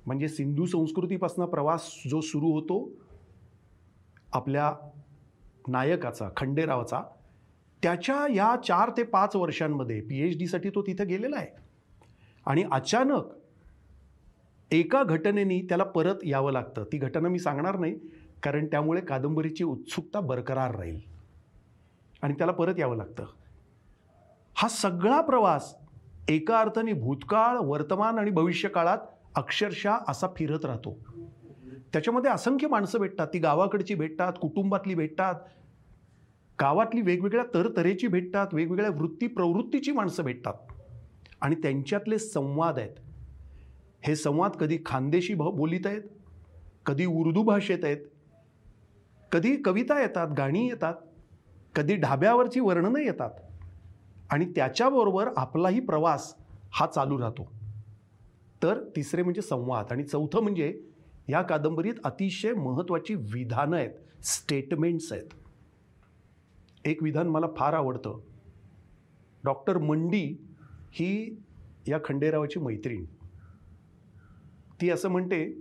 म्हणजे सिंधू संस्कृतीपासून प्रवास जो सुरू होतो आपल्या नायकाचा खंडेरावाचा त्याच्या या चार ते पाच वर्षांमध्ये पी एच डीसाठी तो तिथं गेलेला आहे. आणि अचानक एका घटनेनी त्याला परत यावं लागतं. ती घटना मी सांगणार नाही कारण त्यामुळे कादंबरीची उत्सुकता बरकरार राहील. आणि त्याला परत यावं लागतं. हा सगळा प्रवास एका अर्थाने भूतकाळ वर्तमान आणि भविष्यकाळात अक्षरशः असा फिरत राहतो. त्याच्यामध्ये असंख्य माणसं भेटतात. ती गावाकडची भेटतात कुटुंबातली भेटतात गावातली वेगवेगळ्या तरतरेची भेटतात वेगवेगळ्या वृत्ती प्रवृत्तीची माणसं भेटतात. आणि त्यांच्यातले संवाद आहेत. हे संवाद कधी खानदेशी भ बोलीत आहेत कधी उर्दू भाषेत आहेत कधी कविता येतात गाणी येतात कधी ढाब्यावरची वर्णनं येतात आणि त्याच्याबरोबर आपलाही प्रवास हा चालू राहतो. तर तिसरे म्हणजे संवाद आणि चौथं म्हणजे या कादंबरीत अतिशय महत्त्वाची विधानं आहेत स्टेटमेंट्स आहेत. एक विधान मला फार आवडतं. डॉक्टर मंडी ही या खंडेरावाची मैत्रीण. ती असं म्हणते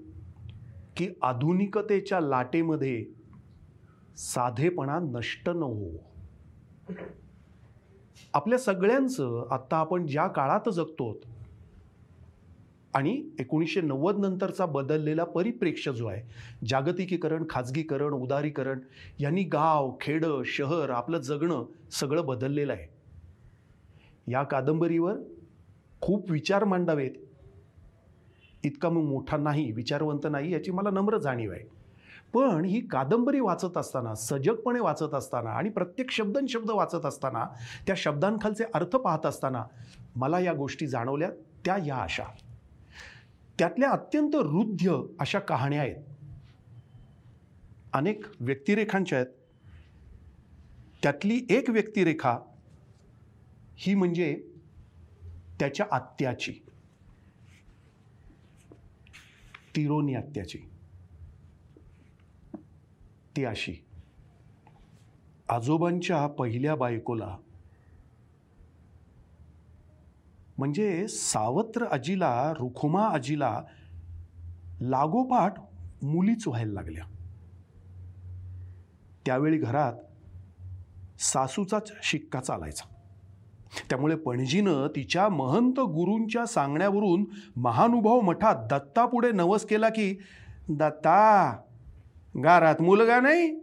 की आधुनिकतेच्या लाटेमध्ये साधेपणा नष्ट न हो. आपल्या सगळ्यांचं आत्ता आपण ज्या काळात जगतो आणि एकोणीसशे नव्वद नंतरचा बदललेला परिप्रेक्ष्य जो आहे जागतिकीकरण खाजगीकरण उदारीकरण यांनी गाव खेडं शहर आपलं जगणं सगळं बदललेलं आहे. या कादंबरीवर खूप विचार मांडावेत. इतका मग मोठा नाही विचारवंत नाही याची मला नम्र जाणीव आहे. पण ही कादंबरी वाचत असताना सजगपणे वाचत असताना आणि प्रत्येक शब्दन शब्द वाचत असताना त्या शब्दांखालचे अर्थ पाहत असताना मला या गोष्टी जाणवल्या त्या या अशा. त्यातल्या अत्यंत रुद्ध अशा कहाण्या आहेत. अनेक व्यक्तिरेखांच्या आहेत. त्यातली एक व्यक्तिरेखा ही म्हणजे त्याच्या आत्याची तिरोनी आत्याची. ती अशी. आजोबांच्या पहिल्या बायकोला. म्हणजे सावत्र आजीला रुखुमा आजीला लागोपाठ मुलीच व्हायला लागल्या. त्यावेळी घरात सासूचाच शिक्का चालायचा. त्यामुळे पणजीनं तिच्या महंत गुरूंच्या सांगण्यावरून महानुभाव मठात दत्तापुढे नवस केला की दत्ता घरात मुलगा नाही.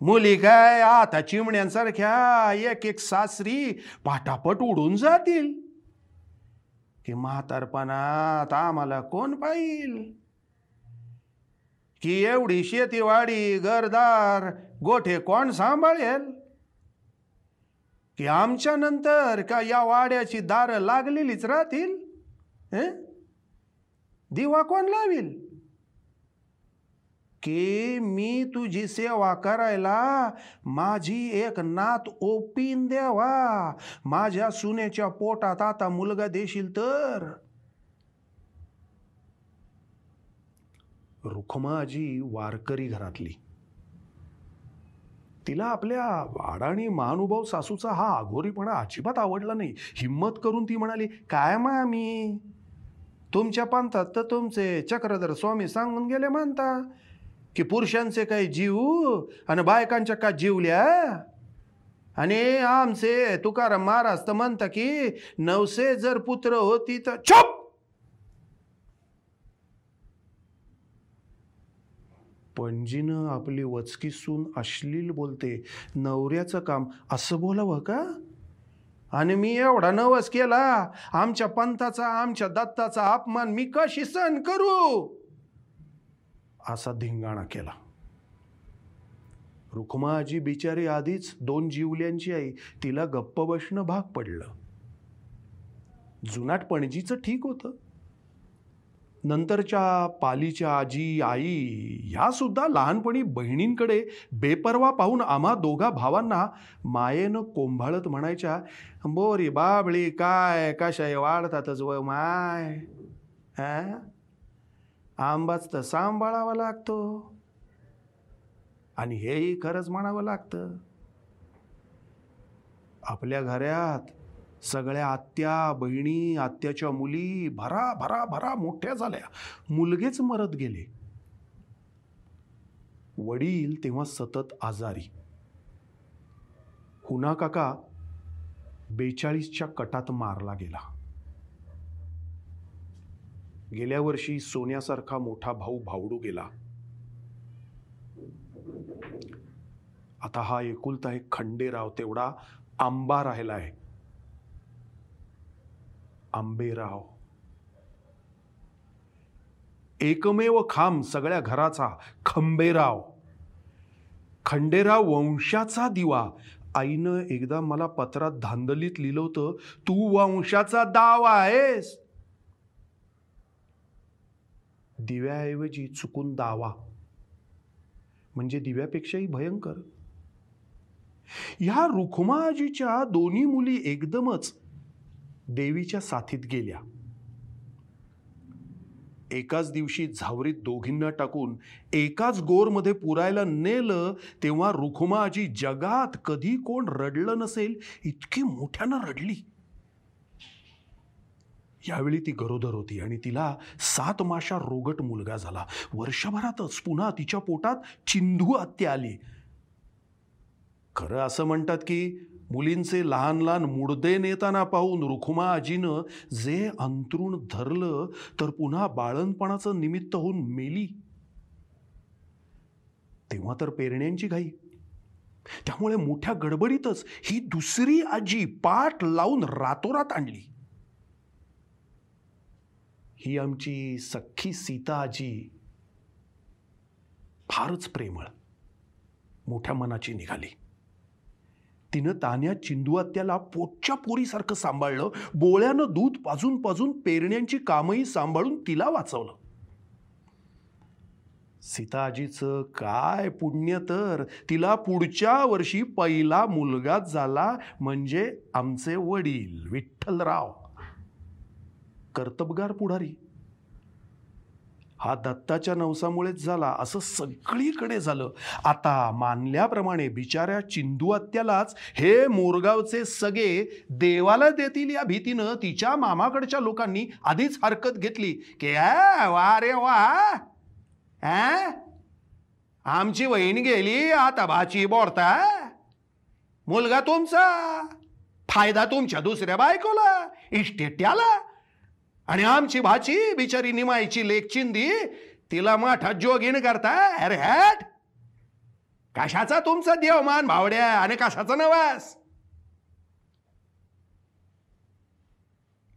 मुली काय आता चिमण्यांसारख्या एक एक सासरी पाटापट उडून जातील. की म्हातारपणात आम्हाला कोण पाहिल? की एवढी शेतीवाडी घरदार गोठे कोण सांभाळेल? की आमच्या नंतर का या वाड्याची दारं लागलेलीच राहतील? दिवा कोण लावील? की मी तुझी सेवा करायला माझी एक नात ओपीन द्यावा. माझ्या सुनेच्या पोटात आता मुलगा देशील तर? रुखमाजी वारकरी घरातली. तिला आपल्या अडाणी महानुभाव सासूचा हा आघोरीपणा अजिबात आवडला नाही. हिम्मत करून ती म्हणाली काय मामी? तुमच्या पंथात तर तुमचे चक्रधर स्वामी सांगून गेले म्हणता. की पुरुषांचे काही जीव आणि बायकांच्या का जीवल्या? आणि आमचे तुकाराम महाराज तर म्हणता की नवसे जर पुत्र होती तर चुप पणजीनं आपली वचकी सून अश्लील बोलते. नवऱ्याचं काम असं बोलावं का? आणि मी एवढा नवस केला आमच्या पंथाचा आमच्या दत्ताचा अपमान मी कशी सहन करू? असा धिंगाणा केला. रुक्मा आजी बिचारी आधीच दोन जीवल्यांची आई तिला गप्प बसणं भाग पडलं. जुनाट पणजीचं ठीक होतं. नंतरच्या पालीच्या आजी आई ह्या सुद्धा लहानपणी बहिणींकडे बेपरवा पाहून आम्हा दोघा भावांना मायेनं कोंभाळत म्हणायच्या बोरी बाबळी काय कशाय वाढतातच व माय? आंबाच तर सांभाळावा लागतो. आणि हेही खरंच म्हणावं लागतं. आपल्या घरात सगळ्या आत्या बहिणी आत्याच्या मुली भरा भरा भरा मोठ्या झाल्या. मुलगेच मरत गेले. वडील तेव्हा सतत आजारी. हुना काका बेचाळीसच्या कटात मारला गेला. गेल्या वर्षी सोन्यासारखा मोठा भाऊ भावडू गेला. आता हा एकुलता एक खंडेराव तेवढा आंबा राहिला आहे. आंबेराव एकमेव खांब सगळ्या घराचा खंबेराव खंडेराव वंशाचा दिवा. आईनं एकदा मला पत्रात धांदलीत लिहिलं होतं तू वंशाचा दावा आहेस. दिव्याऐवजी चुकून दावा. म्हणजे दिव्यापेक्षाही भयंकर. ह्या रुखमाजीच्या दोन्ही मुली एकदमच देवीच्या साथीत गेल्या. एकाच दिवशी झावरीत दोघींना टाकून एकाच गोरमध्ये पुरायला नेलं तेव्हा रुखमाजी जगात कधी कोण रडलं नसेल इतकी मोठ्यानं रडली. यावेळी ती गरोदर होती आणि तिला सात माशा रोगट मुलगा झाला. वर्षभरातच पुन्हा तिच्या पोटात चिंधू आत्या आली. खरं असं म्हणतात की मुलींचे लहान लहान मुडदे नेताना पाहून रुखुमा आजीनं जे अंतरुण धरलं तर पुन्हा बाळणपणाचं निमित्त होऊन मेली. तेव्हा तर पेरण्यांची घाई. त्यामुळे मोठ्या गडबडीतच ही दुसरी आजी पाठ लावून रातोरात आणली. ही आमची सख्खी सीता आजी. फारच प्रेमळ मोठ्या मनाची निघाली. तिनं तान्या चिंदुआत्याला पोटच्या पोरीसारखं सांभाळलं बोळ्यानं दूध पाजून पाजून पेरण्यांची कामही सांभाळून तिला वाचवलं. सीताजीचं काय पुण्य तर तिला पुढच्या वर्षी पहिला मुलगाच झाला म्हणजे आमचे वडील विठ्ठलराव. कर्तबगार पुढारी. हा दत्ताच्या नवसामुळेच झाला असं सगळीकडे झालं. आता मानल्याप्रमाणे बिचाऱ्या चिंदू आत्यालाच हे मोरगावचे सगळे देवाला देतील या भीतीनं तिच्या मामाकडच्या लोकांनी आधीच हरकत घेतली. की वा रे वा. आमची वहीण गेली आता भाची बोरता. मुलगा तुमचा. फायदा तुमच्या दुसऱ्या बायकोला इस्टेट्याला आणि आमची भाची बिचारी निमायची लेख चिंदी तिला माठात जोगीन करता. अरे हॅट! कशाचा तुमचा देवमान भावड्या आणि कशाचा नवास?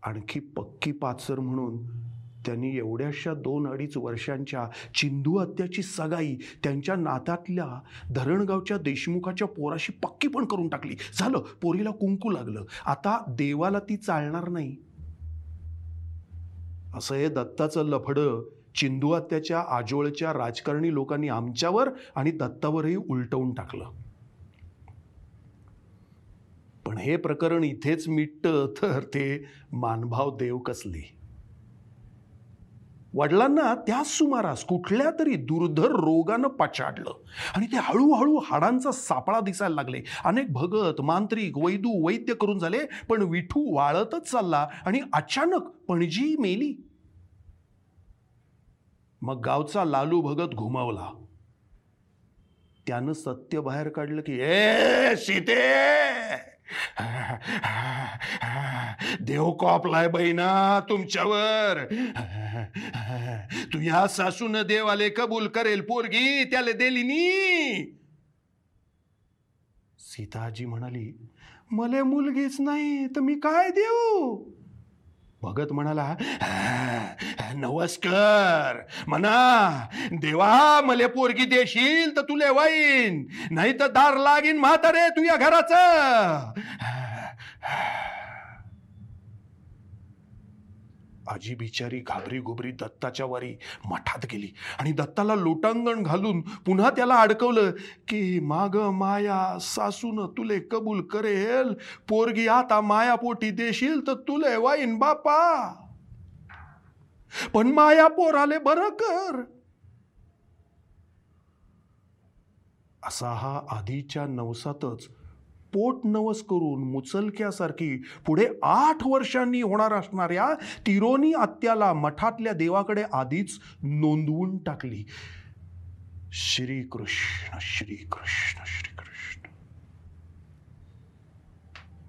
आणखी पक्की पाचर म्हणून त्यांनी एवढ्याशा दोन अडीच वर्षांच्या चिंदू हत्याची सगाई त्यांच्या नात्यातल्या धरणगावच्या देशमुखाच्या पोराशी पक्की पण करून टाकली. झालं पोरीला कुंकू लागलं. आता देवाला ती चालणार नाही. असं हे दत्ताचं लफडं चिंदू हत्याच्या आजोळच्या राजकारणी लोकांनी आमच्यावर आणि दत्तावरही उलटवून टाकलं. पण हे प्रकरण इथेच मिटतं तर ते मानभाव देव कसली वडिलांना त्याच सुमारास कुठल्या तरी दुर्धर रोगानं पछाडलं. आणि ते हळूहळू हाडांचा सापळा दिसायला लागले. अनेक भगत मांत्रिक वैदू वैद्य करून झाले पण विठू वाळतच चालला आणि अचानक पणजी मेली. मग गावचा लालू भगत घुमावला. त्यानं सत्य बाहेर काढलं की ए सीते! देव कॉपलाय बहिणा तुमच्यावर. तुझ्या सासून देव आले कबूल करेल पोरगी त्याला दिली नी. सीताजी म्हणाली मले मुलगीच नाही तर मी काय देऊ? भगत म्हणाला नमस्कार. म्हणा देवा मले पोरगी देशील तर तुले वाईन. नाही तर दार लागीन म्हातारे तुझ्या घराचं. आजी बिचारी घाबरी घुबरी दत्ताच्या वारी मठात गेली आणि दत्ताला लोटांगण घालून पुन्हा त्याला अडकवलं की माग माया सासून तुले कबूल करेल पोरगी आता माया पोटी देशील तर तुले वाईन बापा. पण माया पोराले बरं कर. असा हा आधीच्या नवसातच पोट नवस करून मुचलक्यासारखी पुढे आठ वर्षांनी होणार असणाऱ्या तिरोनी आत्याला मठातल्या देवाकडे आधीच नोंदवून टाकली. श्रीकृष्ण श्रीकृष्ण श्रीकृष्ण.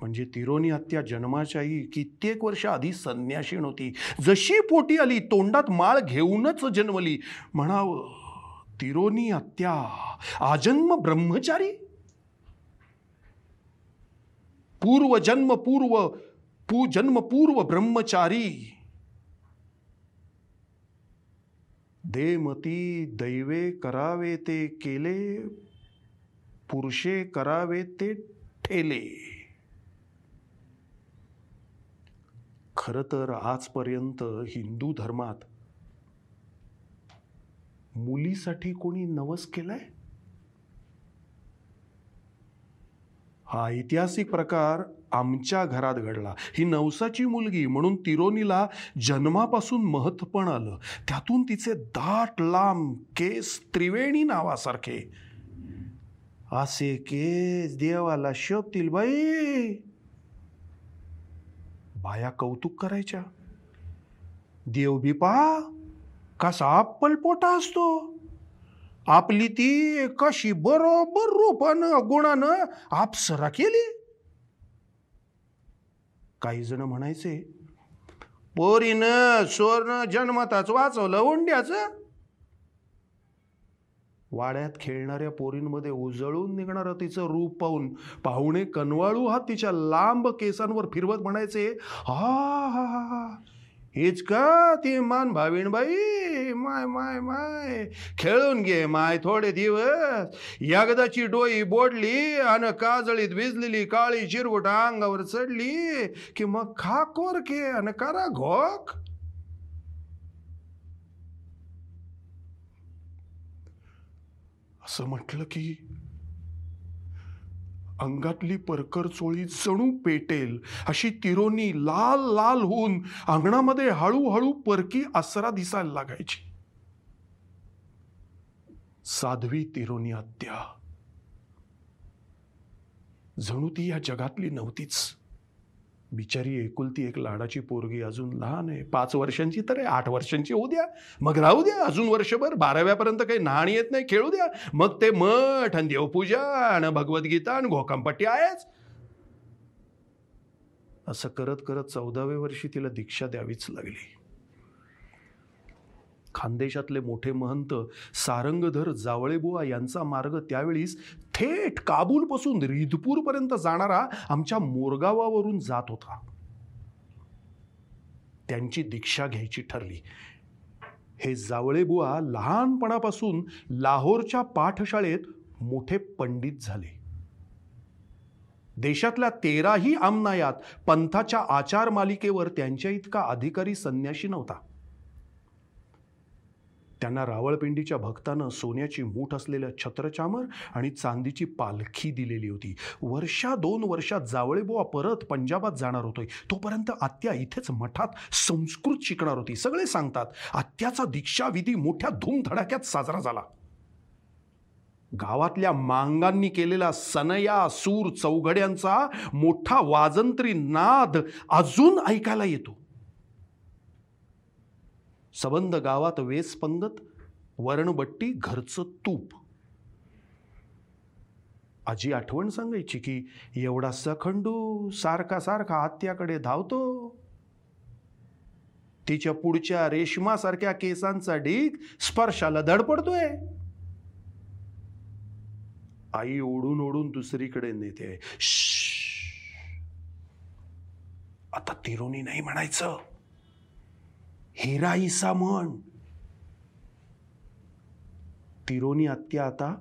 म्हणजे तिरोनी हत्या जन्माच्याही कित्येक वर्ष आधी संन्याशीण होती. जशी पोटी आली तोंडात माळ घेऊनच जन्मली. म्हणावं तिरोनी हत्या आजन्म ब्रह्मचारी? पूर्व जन्म पूर्व पू जन्म पूर्व ब्रह्मचारी। देमती दैवे करावे ते केले पुरुषे करावे ते ठेले। खर तर आजपर्यंत हिंदू धर्मात मुलीसाठी कोणी नवस केलाय? हा ऐतिहासिक प्रकार आमच्या घरात घडला. ही नवसाची मुलगी म्हणून तिरोनीला जन्मापासून महत्वपण आलं. त्यातून तिचे दाट लांब केस त्रिवेणी नावासारखे. असे केस देवाला शोभतील बाई. बाया कौतुक करायच्या. देव बिपा कसा पलपोटा असतो. आपली ती कशी बरोबर रूपानं गुणानं आपसरा केली. काही जण म्हणायचे पोरीनं सोरनं जन्मताच वाचवलं उंड्याचं. वाड्यात खेळणाऱ्या पोरींमध्ये उजळून निघणारं तिचं रूप पाहून पाहुणे कनवाळू हा तिच्या लांब केसांवर फिरवत म्हणायचे हा हा हा हा. हीच का ती मान भावीण बाई माय माय माय. खेळून घे माय थोडे दिवस. एकदाची डोई बोडली आणि काजळीत भिजलेली काळी चिरगुट अंगावर चढली की मग खा कोर के आणि करा घोक. असं म्हटलं की अंगातली परकर चोळी जणू पेटेल. अशी तिरोनी लाल लाल होऊन अंगणामध्ये हळूहळू परकी आसरा दिसायला लागायची. साध्वी तिरोनी आत्या. जणू ती या जगातली नव्हतीच. बिचारी एकुलती एक लाडाची पोरगी अजून लहान आहे. पाच वर्षांची तर आहे आठ वर्षांची होऊ द्या. मग राहू द्या अजून वर्षभर. बाराव्यापर्यंत काही नाणी येत नाही खेळू द्या. मग ते मठ आणि देवपूजा आणि भगवद्गीता आणि घोकांपट्टी आहेच. असं करत करत चौदाव्या वर्षी तिला दीक्षा द्यावीच लागली. खानदेशातले मोठे महंत सारंगधर जावळेबुवा यांचा मार्ग त्यावेळीस थेट काबूलपासून रिधपूरपर्यंत जाणारा आमच्या मोरगावावरून जात होता. त्यांची दीक्षा घ्यायची ठरली. हे जावळेबुवा लहानपणापासून लाहोरच्या पाठशाळेत मोठे पंडित झाले. देशातल्या तेराही आमनायात पंथाच्या आचार मालिकेवर त्यांच्या इतका अधिकारी संन्याशी नव्हता. त्यांना रावळपिंडीच्या भक्तानं सोन्याची मूठ असलेल्या छत्रचामर आणि चांदीची पालखी दिलेली होती. वर्षा दोन वर्षात जावळेबुवा परत पंजाबात जाणार होतोय. तोपर्यंत आत्या इथेच मठात संस्कृत शिकणार होती. सगळे सांगतात आत्याचा दीक्षाविधी मोठ्या धूमधडाक्यात साजरा झाला. गावातल्या मांगांनी केलेला सनया सूर चौघड्यांचा मोठा वाजंत्री नाद अजून ऐकायला येतो. सबंध गावात वेसपंगत वरणबट्टी घरचं तूप. आजी आठवण सांगायची की एवढा सखंडू सारखा सारखा आत्याकडे धावतो. तिच्या पुढच्या रेशमासारख्या केसांचा ढीक स्पर्शाला धडपडतोय. आई ओढून ओढून दुसरीकडे नेते आता तिरुनी नाही म्हणायचं हिराईसा म्हण तिरोनी आत्या आता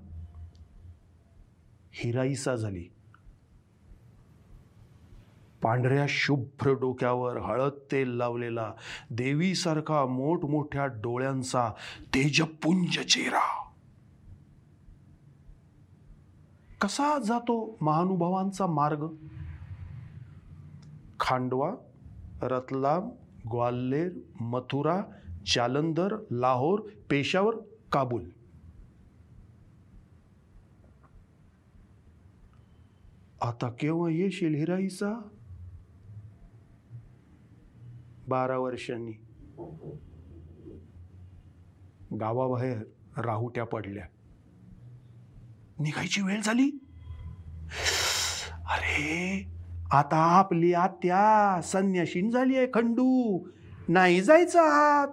हिराईसा झाली. पांढऱ्या शुभ्र डोक्यावर हळद तेल लावलेला देवीसारखा मोठमोठ्या डोळ्यांचा तेजपुंज चेहरा. कसा जातो महानुभावांचा मार्ग? खांडवा रतलाम ग्वाल्हेर मथुरा जालंधर लाहोर पेशावर काबूल. आता केव्हा येशील हिराईचा बारा वर्षांनी. गावाबाहेर राहुट्या पडल्या. निघायची वेळ झाली? अरे! आता आपली आत्या संन्याशीन झाली आहे खंडू. नाही जायचं आहात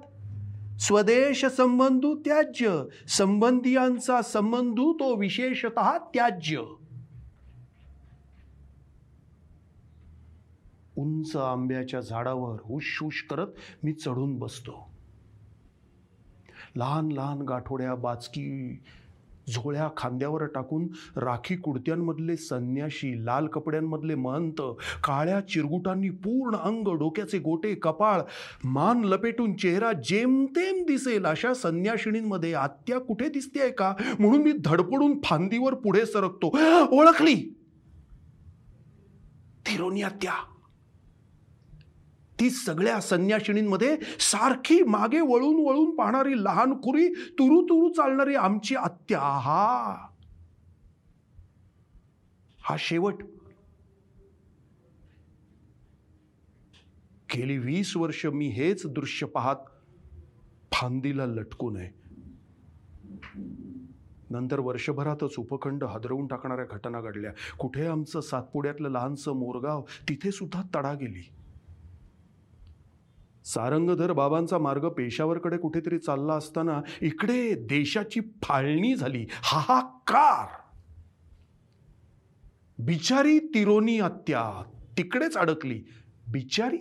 स्वदेश संबंधू त्याज्य संबंधियांचा संबंधू तो विशेषत त्याज्य. उंच आंब्याच्या झाडावर हुश हुश करत मी चढून बसतो. लहान लहान गाठोड्या बाचकी झोळ्या खांद्यावर टाकून राखी कुडत्यांमधले संन्याशी लाल कपड्यांमधले महंत काळ्या चिरगुटांनी पूर्ण अंग डोक्याचे गोटे कपाळ मान लपेटून चेहरा जेमतेम दिसेल अशा संन्याशिणींमध्ये आत्या कुठे दिसतेय का? म्हणून मी धडपडून फांदीवर पुढे सरकतो. ओळखली? थिरोनी आत्या. ती सगळ्या संन्याशिणींमध्ये सारखी मागे वळून वळून पाहणारी लहान खुरी तुरु तुरु चालणारी आमची आत्या. हा. हा शेवट. गेली वीस वर्ष मी हेच दृश्य पाहत फांदीला लटकून आहे नंतर वर्षभरातच उपखंड हादरवून टाकणाऱ्या घटना घडल्या. कुठे आमचं सातपुड्यातलं लहानसं मोरगाव तिथे सुद्धा तडा गेली. सारंगधर बाबांचा मार्ग पेशावरकडे कुठेतरी चालला असताना इकडे देशाची फाळणी झाली. हाहाकार! बिचारी तिरोनी हत्या तिकडेच अडकली. बिचारी?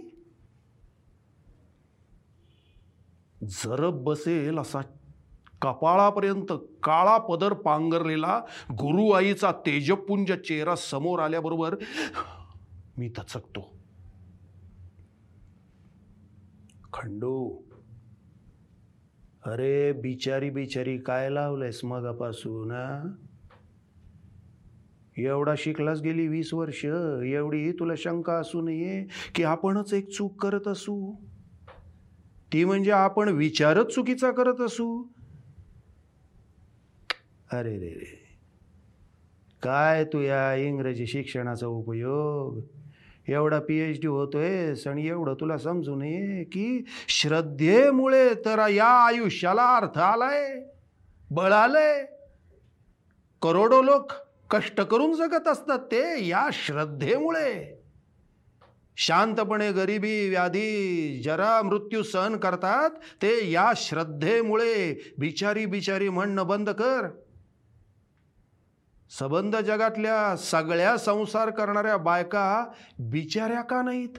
जरब बसेल असा कपाळापर्यंत काळा पदर पांघरलेला गुरु आईचा तेजपुंज चेहरा समोर आल्याबरोबर मी दचकतो खंडू. अरे बिचारी बिचारी काय लावलंयस मगापासून एवढा शिकलास गेली वीस वर्ष एवढी तुला शंका असू नये की आपणच एक चूक करत असू. ती म्हणजे आपण विचारच चुकीचा करत असू. अरे रे रे. काय तू या इंग्रजी शिक्षणाचा उपयोग? एवढा पी एच डी होतोयस आणि एवढं तुला समजू नये की श्रद्धेमुळे तर या आयुष्याला अर्थ आलाय बळ आलंय करोडो लोक कष्ट करून जगत असतात ते या श्रद्धेमुळे. शांतपणे गरिबी व्याधी जरा मृत्यू सहन करतात ते या श्रद्धेमुळे. बिचारी बिचारी म्हणणं बंद कर. सबंध जगातल्या सगळ्या संसार करणाऱ्या बायका बिचाऱ्या का नाहीत?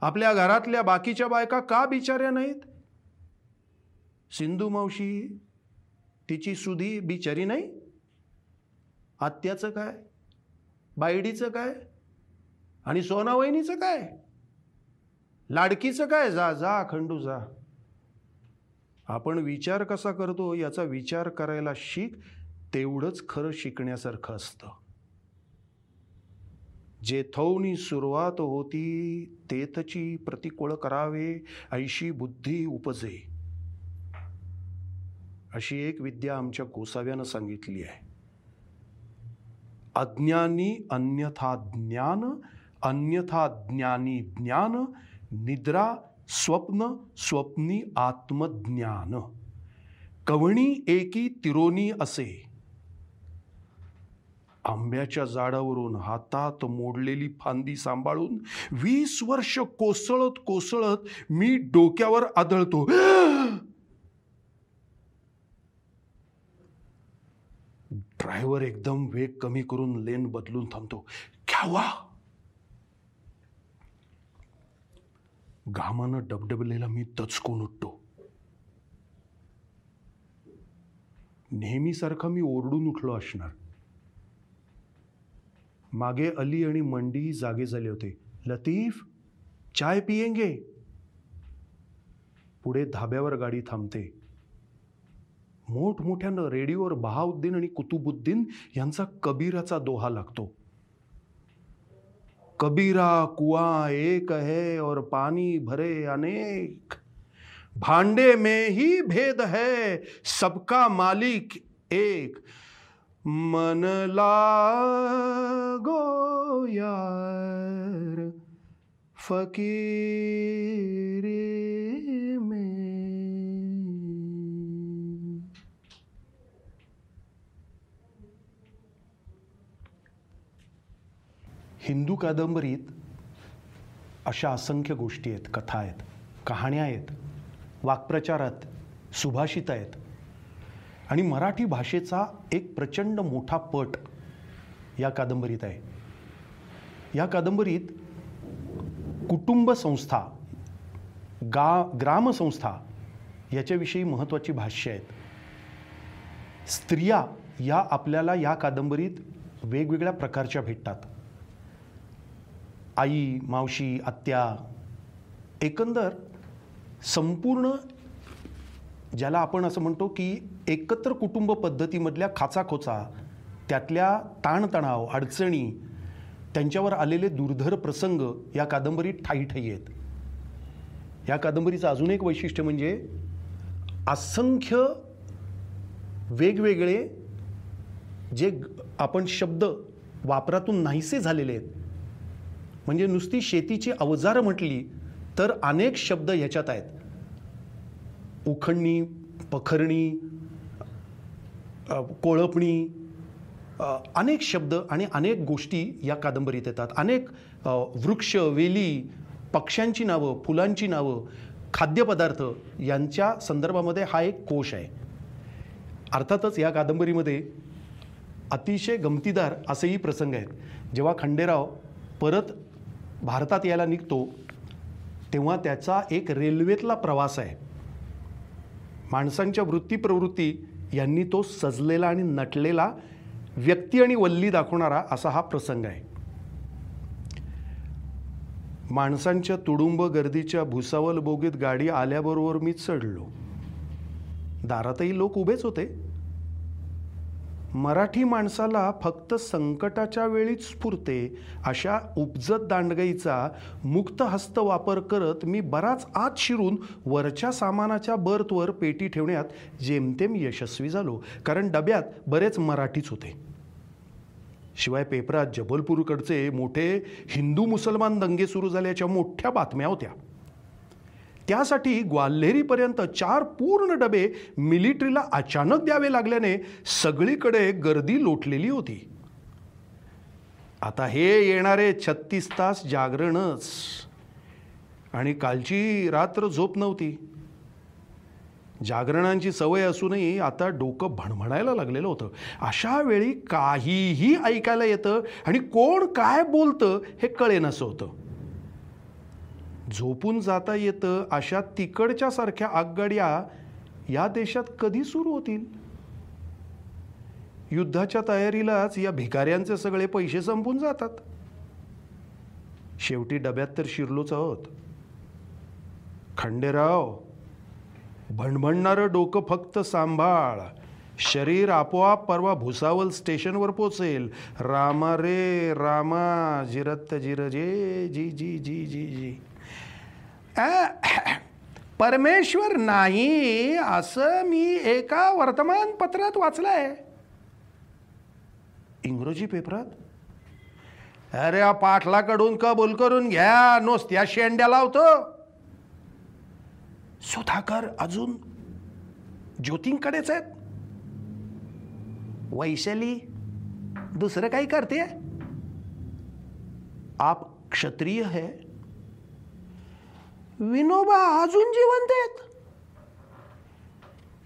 आपल्या घरातल्या बाकीच्या बायका का बिचाऱ्या नाहीत? सिंधू मावशी तिची सुधी बिचारी नाही? आत्याचं काय? बायडीचं काय? आणि सोनावहिनीचं काय? लाडकीचं काय? जा जा खंडू जा. आपण विचार कसा करतो याचा विचार करायला शिक तेवढंच खरं शिकण्यासारखं असतं. जे थौनी सुरुवात होती तेथची प्रतिकूळ करावे ऐशी बुद्धी उपजे. अशी एक विद्या आमच्या गोसाव्यानं सांगितली आहे. अज्ञानी अन्यथा ज्ञान अन्यथा ज्ञानी ज्ञान निद्रा स्वप्न स्वप्नी आत्मज्ञान. कवणी एकी तिरोनी असे. आंब्याच्या झाडावरून हातात मोडलेली फांदी सांभाळून वीस वर्ष कोसळत कोसळत मी डोक्यावर आदळतो. ड्रायव्हर एकदम वेग कमी करून लेन बदलून थांबतो. घ्यावा! घामानं डबडबलेला मी दचकून उठतो. नेहमीसारखा मी ओरडून उठलो असणार. मागे अली आणि मंडी जागे झाले होते. लतीफ चाय पियेंगे? पुढे धाब्यावर गाडी थांबते. मोठमोठ्यानं रेडिओवर बहाउद्दीन आणि कुतुबुद्दीन यांचा कबीराचा दोहा लागतो. कबीरा कुआ एक है और पानी भरे अनेक। भांडे में ही भेद है, सबका मालिक एक। मन लागो यार, फकीरी में हिंदू कादंबरीत अशा असंख्य गोष्टी आहेत कथा आहेत कहाण्या आहेत वाक्प्रचारात सुभाषित आहेत. आणि मराठी भाषेचा एक प्रचंड मोठा पट या कादंबरीत आहे. या कादंबरीत कुटुंब संस्था गा ग्रामसंस्था याच्याविषयी महत्त्वाची भाष्य आहेत. स्त्रिया या आपल्याला या कादंबरीत वेगवेगळ्या प्रकारच्या भेटतात. आई मावशी आत्या एकंदर संपूर्ण ज्याला आपण असं म्हणतो की एकत्र कुटुंब पद्धतीमधल्या खाचाखोचा त्यातल्या ताणतणाव अडचणी त्यांच्यावर आलेले दुर्धर प्रसंग या कादंबरीत ठाई ठाई आहेत. या कादंबरीचं अजून एक वैशिष्ट्य म्हणजे असंख्य वेगवेगळे जे आपण शब्द वापरातून नाहीसे झालेले आहेत म्हणजे नुसती शेतीची अवजारं म्हटली तर अनेक शब्द ह्याच्यात आहेत. उखंडणी पखरणी कोळपणी अनेक शब्द आणि अनेक गोष्टी या कादंबरीत येतात. अनेक वृक्ष वेली पक्ष्यांची नावं फुलांची नावं खाद्यपदार्थ यांच्या संदर्भामध्ये हा एक कोश आहे. अर्थातच या कादंबरीमध्ये अतिशय गमतीदार असेही प्रसंग आहेत. जेव्हा खंडेराव परत भारतात यायला निघतो तेव्हा त्याचा एक रेल्वेतला प्रवास आहे. माणसांच्या वृत्ती प्रवृत्ती यांनी तो सजलेला आणि नटलेला व्यक्ती आणि वल्ली दाखवणारा असा हा प्रसंग आहे. माणसांच्या तुडुंब गर्दीच्या भुसावल बोगीत गाडी आल्याबरोबर मी चढलो. दारातही लोक उभेच होते. मराठी माणसाला फक्त संकटाच्या वेळीच स्फुरते अशा उपजत दांडगाईचा मुक्त हस्त वापर करत मी बराच आत शिरून वरच्या सामानाच्या बर्थवर पेटी ठेवण्यात जेमतेम यशस्वी झालो. कारण डब्यात बरेच मराठीच होते. शिवाय पेपरात जबलपूरकडचे मोठे हिंदू मुसलमान दंगे सुरू झाल्याच्या मोठ्या बातम्या होत्या. त्यासाठी ग्वाल्हेरीपर्यंत चार पूर्ण डबे मिलिटरीला अचानक द्यावे लागल्याने सगळीकडे गर्दी लोटलेली होती. आता हे येणारे छत्तीस तास जागरणच. आणि कालची रात्र झोप नव्हती. जागरणांची सवय असूनही आता डोकं भणभणायला लागलेलं होतं. अशा वेळी काहीही ऐकायला येतं आणि कोण काय बोलतं हे कळेनसं होतं. झोपून जाता येतं अशा तिकडच्या सारख्या आगगाड्या या देशात कधी सुरू होतील? युद्धाच्या तयारीलाच या भिकाऱ्यांचे सगळे पैसे संपून जातात. शेवटी डब्यात तर शिरलोच आहोत. खंडेराव भणभणणारं डोकं फक्त सांभाळ. शरीर आपोआप परवा भुसावल स्टेशनवर पोचेल. रामा रे रामा जिरत जिर जे जी जी जी जी जी. परमेश्वर नाही असं मी एका वर्तमानपत्रात वाचलंय. इंग्रजी पेपरात? अरे पाठलाकडून कबूल करून घ्या नुसत्या शेंड्या लावतो. सुधाकर अजून ज्योतींकडेच आहेत. वैशाली दुसरं काही करते? आप क्षत्रिय है विनोबा अजून जिवंत आहेत.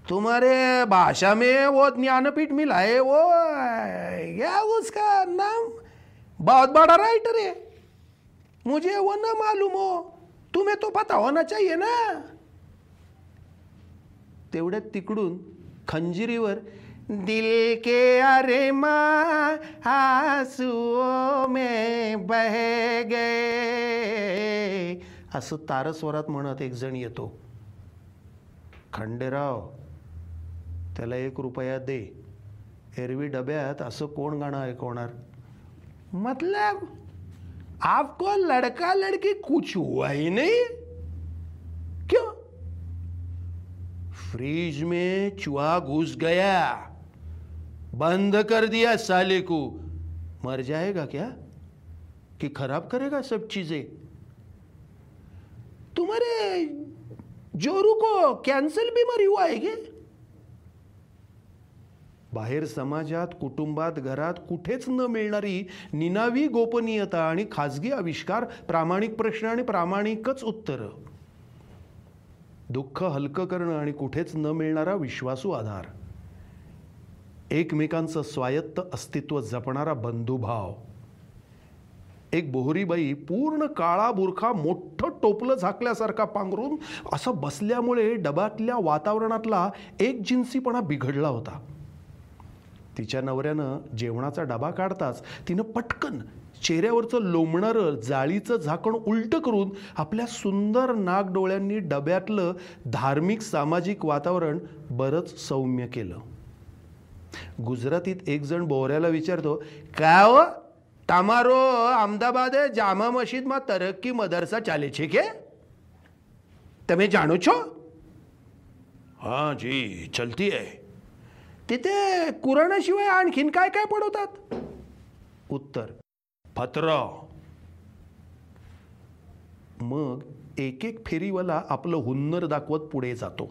तुम्हारे भाषा में वो ज्ञानपीठ मिला है वो क्या उसका नाम बहुत बड़ा राइटर है। मुझे वो ना मालूम हो तुम्हें तो पता होना चाहिए ना। तेवढ्यात तिकडून खंजिरीवर दिल के अरे मा आंसुओं में बह गए। असं तारस्वरात म्हणत एक जण येतो. खंडेराव, त्याला एक रुपया दे. एरवी डब्यात असं कोण गाणं ऐकवणार? मतलब आपको लड़का लड़की कुछ हुआ ही नहीं? क्यों? फ्रिज में चूहा घुस गया। बंद कर दिया साले को। मर जाएगा क्या? कि खराब करेगा सब चीज़ें? तुम्हारे जोरू को कॅन्सर बीमारी हुआ आहे गे बाहेर समाजात कुटुंबात घरात कुठेच न मिळणारी निनावी गोपनीयता आणि खाजगी आविष्कार प्रामाणिक प्रश्न आणि प्रामाणिकच उत्तर. दुःख हलकं करणं आणि कुठेच न मिळणारा विश्वासू आधार. एकमेकांचं स्वायत्त अस्तित्व जपणारा बंधुभाव. एक बोहरीबाई पूर्ण काळा बुरखा मोठं टोपलं झाकल्यासारखा पांघरून असं बसल्यामुळे डब्यातल्या वातावरणातला एक जिन्सीपणा बिघडला होता. तिच्या नवऱ्यानं जेवणाचा डबा काढताच तिनं पटकन चेहऱ्यावरचं लोंबणारं जाळीचं झाकण उलटं करून आपल्या सुंदर नागडोळ्यांनी डब्यातलं धार्मिक सामाजिक वातावरण बरंच सौम्य केलं. गुजरातीत एक जण बोहऱ्याला विचारतो का हो? તમારો અમદાવાદે જામા મસ્જિદમાં તરક્કી મદરસા ચાલે છે કે તમે જાણો છો હા જી ચલતી आहे तिथे कुराणाशिवाय आणखीन काय काय पडवतात उत्तर पत्र मग एक एक फेरीवाला आपलं हुन्नर दाखवत पुढे जातो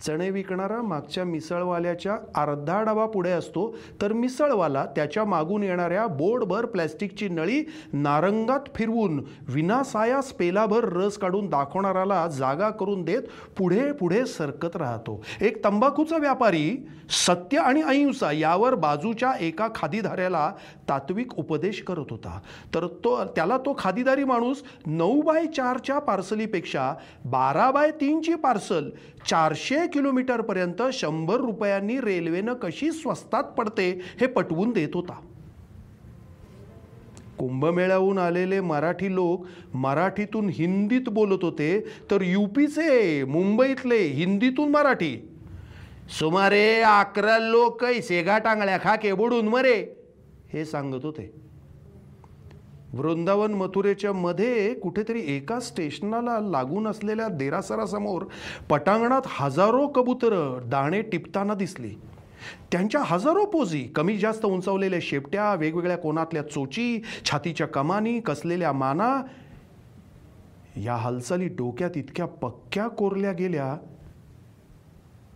चणे विकणारा मागच्या मिसळवाल्याच्या अर्धा डबा पुढे असतो तर मिसळवाला त्याच्या मागून येणाऱ्या बोर्डभर प्लॅस्टिकची नळी नारंगात फिरवून विनासायास पेलाभर रस काढून दाखवणाराला जागा करून देत पुढे पुढे सरकत राहतो. एक तंबाखूचा व्यापारी सत्य आणि अहिंसा यावर बाजूच्या एका खादीधाऱ्याला तात्विक उपदेश करत होता. तर तो त्याला तो खादीदारी माणूस नऊ बाय चारच्या पार्सलीपेक्षा बारा बाय तीनची पार्सल चारशे किलोमीटरपर्यंत शंभर रुपयांनी रेल्वेनं कशी स्वस्तात पडते हे पटवून देत होता. कुंभमेळ्याहून आलेले मराठी लोक मराठीतून हिंदीत बोलत होते तर यूपीचे मुंबईतले हिंदीतून मराठी. सुमारे अकरा लोक सेगा टांगळ्या खाके बुडून मरे हे सांगत होते. वृंदावन मथुरेच्या मध्ये कुठेतरी एका स्टेशनाला लागून असलेल्या देरासरासमोर पटांगणात हजारो कबुतरं दाणे टिपताना दिसली. त्यांच्या हजारो पोजी कमी जास्त उंचावलेल्या शेपट्या वेगवेगळ्या कोणातल्या चोची छातीच्या कमानी कसलेल्या माना या हालचाली डोक्यात इतक्या पक्क्या कोरल्या गेल्या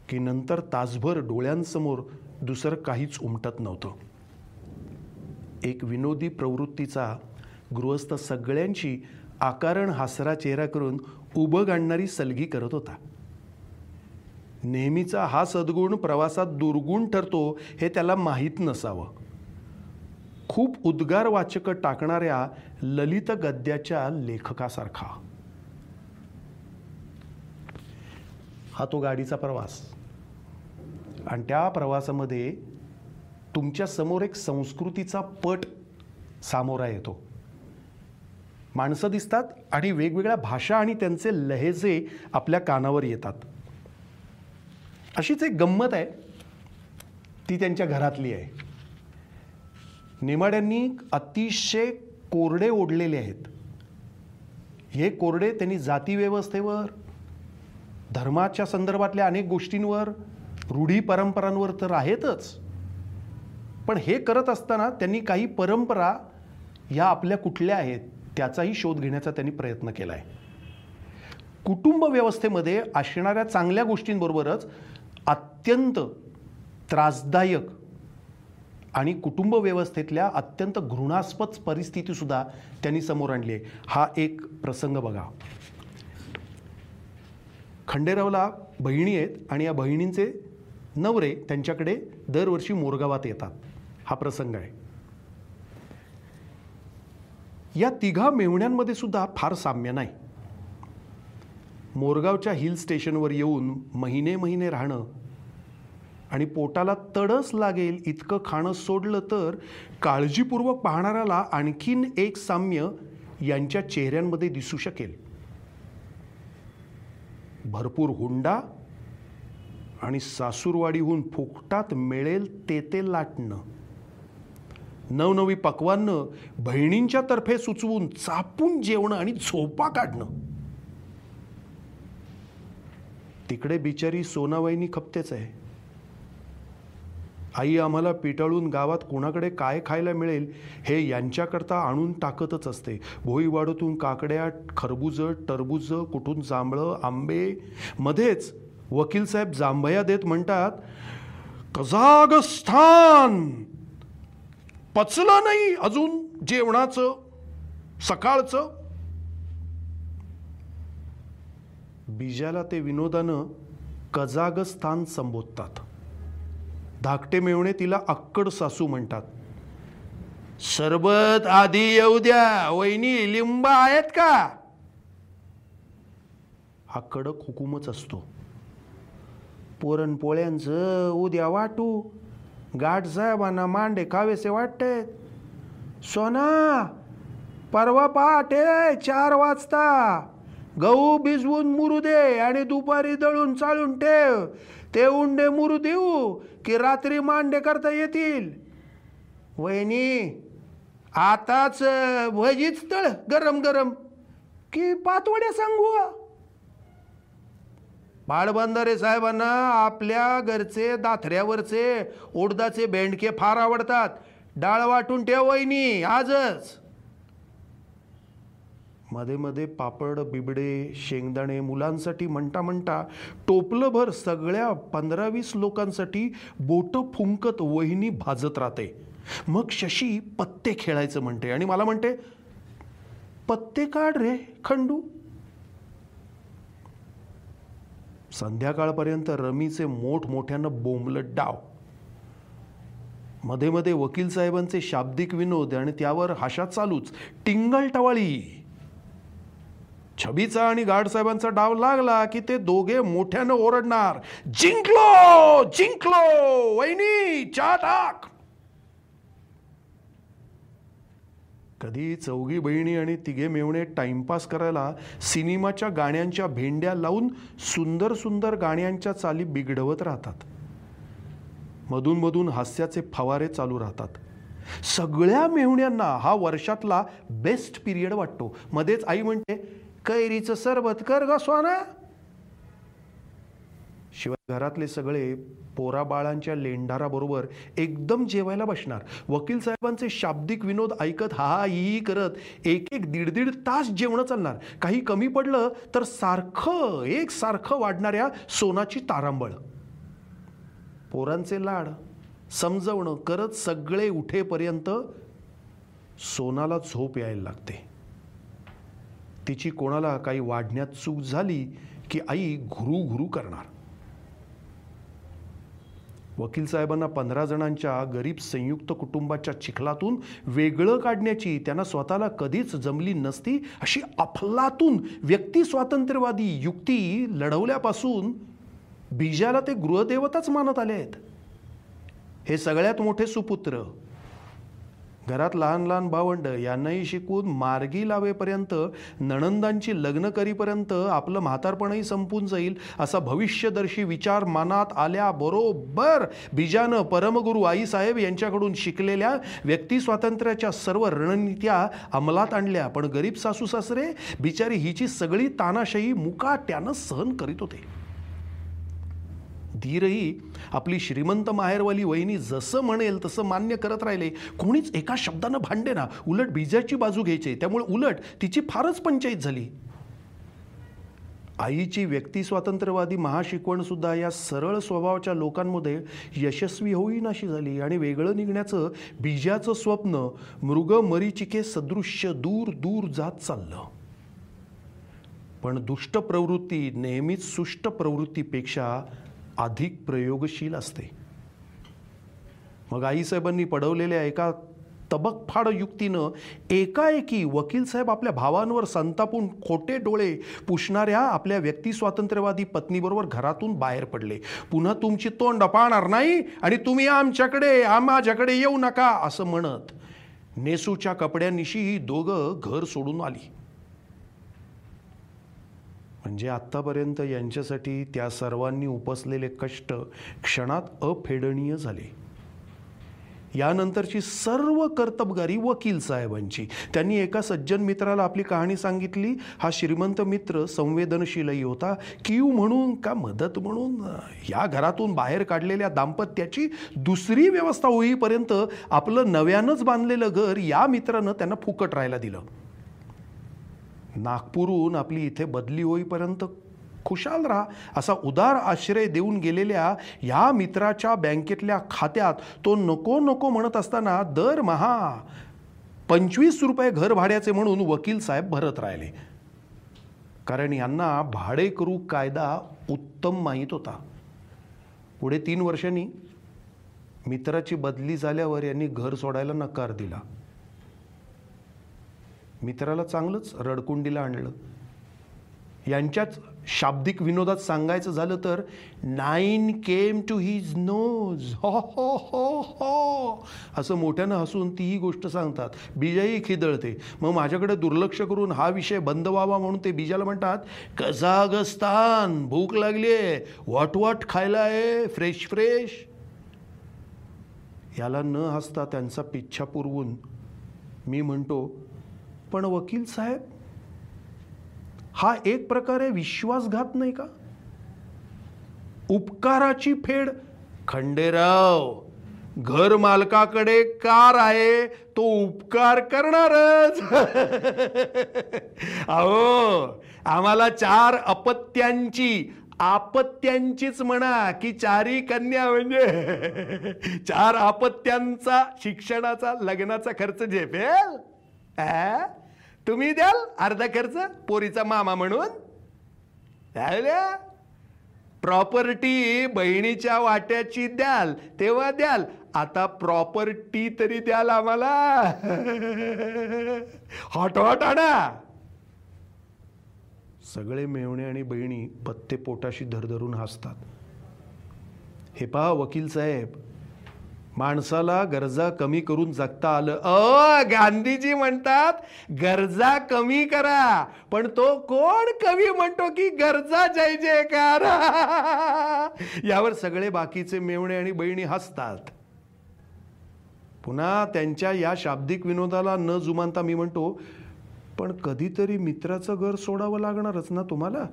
की नंतर तासभर डोळ्यांसमोर दुसरं काहीच उमटत नव्हतं. एक विनोदी प्रवृत्तीचा गृहस्थ सगळ्यांची आकारण हासरा चेहरा करून उभं गाणणारी सलगी करत होता. नेहमीचा हा सद्गुण प्रवासात दुर्गुण ठरतो हे त्याला माहीत नसावं. खूप उद्गार वाचक टाकणाऱ्या ललित गद्याच्या लेखकासारखा. हा तो गाडीचा प्रवास. आणि त्या प्रवासामध्ये तुमच्यासमोर एक संस्कृतीचा पट सामोरा येतो. माणसं दिसतात आणि वेगवेगळ्या भाषा आणि त्यांचे लहेजे आपल्या कानावर येतात. अशीच एक गंमत आहे. ती त्यांच्या घरातली आहे. नेमाड्यांनी अतिशय कोरडे ओढलेले आहेत. हे कोरडे त्यांनी जाती व्यवस्थेवर धर्माच्या संदर्भातल्या अनेक गोष्टींवर रूढी परंपरांवर तर आहेतच. पण हे करत असताना त्यांनी काही परंपरा ह्या आपल्या कुठल्या आहेत? त्याचाही शोध घेण्याचा त्यांनी प्रयत्न केला आहे कुटुंब व्यवस्थेमध्ये असणाऱ्या चांगल्या गोष्टींबरोबरच अत्यंत त्रासदायक आणि कुटुंब व्यवस्थेतल्या अत्यंत घृणास्पद परिस्थितीसुद्धा त्यांनी समोर आणली आहे. हा एक प्रसंग बघा. खंडेरावला बहिणी आहेत आणि या बहिणींचे नवरे त्यांच्याकडे दरवर्षी मोरगावात येतात. हा प्रसंग आहे. या तिघा मेहुण्यांमध्ये सुद्धा फार साम्य नाही. मोरगावच्या हिल स्टेशनवर येऊन महिने महिने राहणं आणि पोटाला तडस लागेल इतकं खाणं सोडलं तर काळजीपूर्वक पाहणाऱ्याला आणखीन एक साम्य यांच्या चेहऱ्यांमध्ये दिसू शकेल. भरपूर हुंडा आणि सासूरवाडीहून फुकटात मिळेल ते ते लाटणं. नवनवी पक्वानं बहिणींच्या तर्फे सुचवून चापून जेवणं आणि झोपा काढणं. तिकडे बिचारी सोनावाईनी खपतेच आहे. आई आम्हाला पिटाळून गावात कोणाकडे काय खायला मिळेल हे यांच्याकरता आणून टाकतच असते. भोईवाडूतून काकड्या खरबुजं टरबुजं कुठून जांभळं आंबे मध्येच वकील साहेब जांभया देत म्हणतात कझागस्थान पचलं नाही अजून जेवणाचं सकाळचं. बीजाला ते विनोदानं कझागस्थान संबोधतात. धाकटे मेवणे तिला अक्कड सासू म्हणतात. सरबत आधी येऊ द्या वहिनी लिंब आहेत का? हा कडक हुकूमच असतो. पुरणपोळ्यांचं उद्या वाटू गाठ साहेबांना मांडे खावेसे वाटते. सोना परवा पहाटे चार वाजता गहू भिजवून मुरू दे आणि दुपारी दळून चालून ठेव. ते उंडे मुरू देऊ की रात्री मांडे करता येतील. वहिनी आताच भजीच तळ गरम गरम. की पातवड्या सांगू? बाळबंधारे साहेबांना आपल्या घरचे दाथऱ्यावरचे उडदाचे बेंडके फार आवडतात. डाळ वाटून ठेव वहिनी आजच. मध्ये मध्ये पापड बिबडे शेंगदाणे मुलांसाठी म्हणता म्हणता टोपलंभर सगळ्या पंधरा वीस लोकांसाठी बोटं फुंकत वहिनी भाजत राहते. मग शशी पत्ते खेळायचं म्हणते आणि मला म्हणते पत्ते काढ रे खंडू. संध्याकाळपर्यंत रमीचे मोठमोठ्यानं बोंबलत डाव. मध्ये मध्ये वकील साहेबांचे शाब्दिक विनोद आणि त्यावर हाशा चालूच. टिंगल टवाळी. छबीचा आणि गाडसाहेबांचा डाव लागला की ते दोघे मोठ्यानं ओरडणार. जिंकलो! जिंकलो! वहिनी चा टाक कधी चौघी बहिणी आणि तिघे मेवणे टाइमपास करायला सिनेमाच्या गाण्यांच्या भेंड्या लावून सुंदर सुंदर गाण्यांच्या चाली बिघडवत राहतात. मधून मधून हास्याचे फवारे चालू राहतात. सगळ्या मेहुण्यांना हा वर्षातला बेस्ट पिरियड वाटतो. मध्येच आई म्हणते कैरीचं सरबत कर ग स्वाना. शिवाय घरातले सगळे पोराबाळांच्या लेंडाराबरोबर एकदम जेवायला बसणार. वकील साहेबांचे शाब्दिक विनोद ऐकत हा हा ही ही करत एक एक दीड दीड तास जेवणं चालणार. काही कमी पडलं तर सारखं एक सारखं वाढणाऱ्या सोनाची तारांबळ. पोरांचे लाड समजवणं करत सगळे उठेपर्यंत सोनाला झोप यायला लागते. तिची कोणाला काही वाढण्यात चूक झाली की आई घुरू घुरू करणार. वकील साहेबांना पंधरा जणांच्या गरीब संयुक्त कुटुंबाच्या चिखलातून वेगळं काढण्याची त्यांना स्वतःला कधीच जमली नसती अशी अफलातून व्यक्ती स्वातंत्र्यवादी युक्ती लढवल्यापासून बीजाला ते गृहदेवताच मानत आले आहेत हे सगळ्यात मोठे सुपुत्र घरात लहान लहान भावंड यांनाही शिकून मार्गी लावेपर्यंत नणंदांची लग्न करीपर्यंत आपलं म्हातारपणही संपून जाईल असा भविष्यदर्शी विचार मनात आल्याबरोबर बीजानं परमगुरू आईसाहेब यांच्याकडून शिकलेल्या व्यक्ती स्वातंत्र्याच्या सर्व रणनीत्या अंमलात आणल्या. पण गरीब सासू सासरे बिचारी हिची सगळी तानाशाही मुकाट्यानं सहन करीत होते. धीरही आपली श्रीमंत माहेरवाली वहिनी जसं म्हणेल तसं मान्य करत राहिले. कोणीच एका शब्दानं भांडे ना उलट बीजाची बाजू घ्यायची. त्यामुळे उलट तिची फारच पंचायत झाली. आईची व्यक्ती स्वातंत्र्यवादी महाशिकवणसुद्धा या सरळ स्वभावाच्या लोकांमध्ये यशस्वी होईनाशी झाली. आणि वेगळं निघण्याचं बीजाचं स्वप्न मृग मरीचिके सदृश्य दूर दूर जात चाललं. पण दुष्ट प्रवृत्ती नेहमीच सुष्ट प्रवृत्तीपेक्षा अधिक प्रयोगशील असते. मग आईसाहेबांनी पडवलेल्या एका तबकफाड युक्तीनं एकाएकी वकील साहेब आपल्या भावांवर संतापून खोटे डोळे पुसणाऱ्या आपल्या व्यक्तिस्वातंत्र्यवादी पत्नीबरोबर घरातून बाहेर पडले. पुन्हा तुमची तोंड पाहणार नाही आणि तुम्ही आमच्याकडे आम्हाच्याकडे येऊ नका असं म्हणत नेसूच्या कपड्यांनिशी ही दोघं घर सोडून आली. म्हणजे आत्तापर्यंत यांच्यासाठी त्या सर्वांनी उपसलेले कष्ट क्षणात अफेडणीय झाले. यानंतरची सर्व कर्तबगारी वकील साहेबांची. त्यांनी एका सज्जन मित्राला आपली कहाणी सांगितली. हा श्रीमंत मित्र संवेदनशीलही होता. कीव म्हणून का मदत म्हणून? या घरातून बाहेर काढलेल्या दाम्पत्याची दुसरी व्यवस्था होईपर्यंत आपलं नव्यानंच बांधलेलं घर या मित्रानं त्यांना फुकट राहायला दिलं. नागपूरहून आपली इथे बदली होईपर्यंत खुशाल राहा. असा उदार आश्रय देऊन गेलेल्या या मित्राच्या बँकेतल्या खात्यात तो नको नको म्हणत असताना दरमहा पंचवीस रुपये घर भाड्याचे म्हणून वकील साहेब भरत राहिले. कारण यांना भाडेकरू कायदा उत्तम माहीत होता. पुढे तीन वर्षांनी मित्राची बदली झाल्यावर यांनी घर सोडायला नकार दिला. मित्राला चांगलंच रडकुंडीला आणलं. यांच्याच शाब्दिक विनोदात सांगायचं झालं तर nine came to his nose हो हो हो हो. असं मोठ्यानं हसून तीही गोष्ट सांगतात. बीजाही खिदळते. मग माझ्याकडे दुर्लक्ष करून हा विषय बंद व्हावा म्हणून ते बीजाला म्हणतात कझागस्तान भूक लागली आहे. वॉट वॉट खायला आहे? Fresh fresh. याला न हसता त्यांचा पिच्छा पुरवून मी म्हणतो पण वकील साहेब हा एक प्रकारे विश्वासघात नाही का? उपकाराची फेड. खंडेराव घर मालकाकडे कार आहे तो उपकार करणारच. अहो आम्हाला चार अपत्यांची आपत्यांचीच म्हणा की चारी कन्या म्हणजे. चार आपत्यांचा शिक्षणाचा लग्नाचा खर्च झेपेल? तुम्ही द्याल अर्धा खर्च पोरीचा मामा म्हणून? प्रॉपर्टी बहिणीच्या वाट्याची द्याल तेव्हा द्याल. आता प्रॉपर्टी तरी द्याल आम्हाला. हॉट हॉट आणा सगळे मेवणे आणि बहिणी पत्ते पोटाशी धरधरून हसतात. हे पहा वकील साहेब माणसाला गरजा कमी करून जगता आलं. अ गांधीजी म्हणतात गरजा कमी करा. पण तो कोण कवी म्हणतो की गरजा जय जयकार? यावर सगळे बाकीचे मेवणे आणि बहिणी हसतात. पुन्हा त्यांच्या या शाब्दिक विनोदाला न जुमानता मी म्हणतो पण कधीतरी मित्राचं घर सोडावं लागणारच ना तुम्हाला?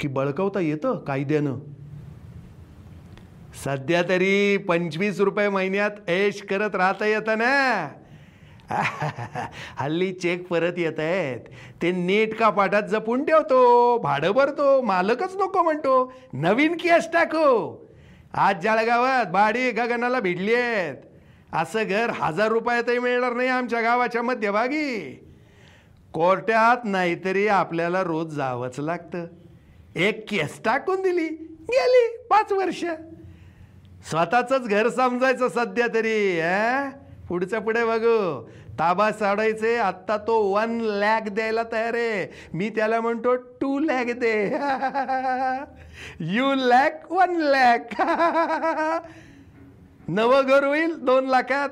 की बळकवता येतं कायद्यानं? सध्या तरी पंचवीस रुपये महिन्यात ऐश करत राहता येतं ना. हल्ली चेक परत येत आहेत. ते नीट का पाठात जपून ठेवतो भाडं भरतो मालकच नको म्हणतो. नवीन केस टाकू. आज जळगावात भाडी गगनाला भिडली आहेत. असं घर हजार रुपयातही मिळणार नाही आमच्या गावाच्या मध्यभागी. कोर्टात नाहीतरी आपल्याला रोज जावंच लागतं. एक केस टाकून दिली गेली पाच वर्ष. स्वतःच घर समजायचं सध्या तरी अं? पुढच्या पुढे बघू. ताबा साडायचे आत्ता तो वन लॅक द्यायला तयार आहे. मी त्याला म्हणतो टू लॅक दे. यू लॅक वन लॅक नवं घर होईल दोन लाखात.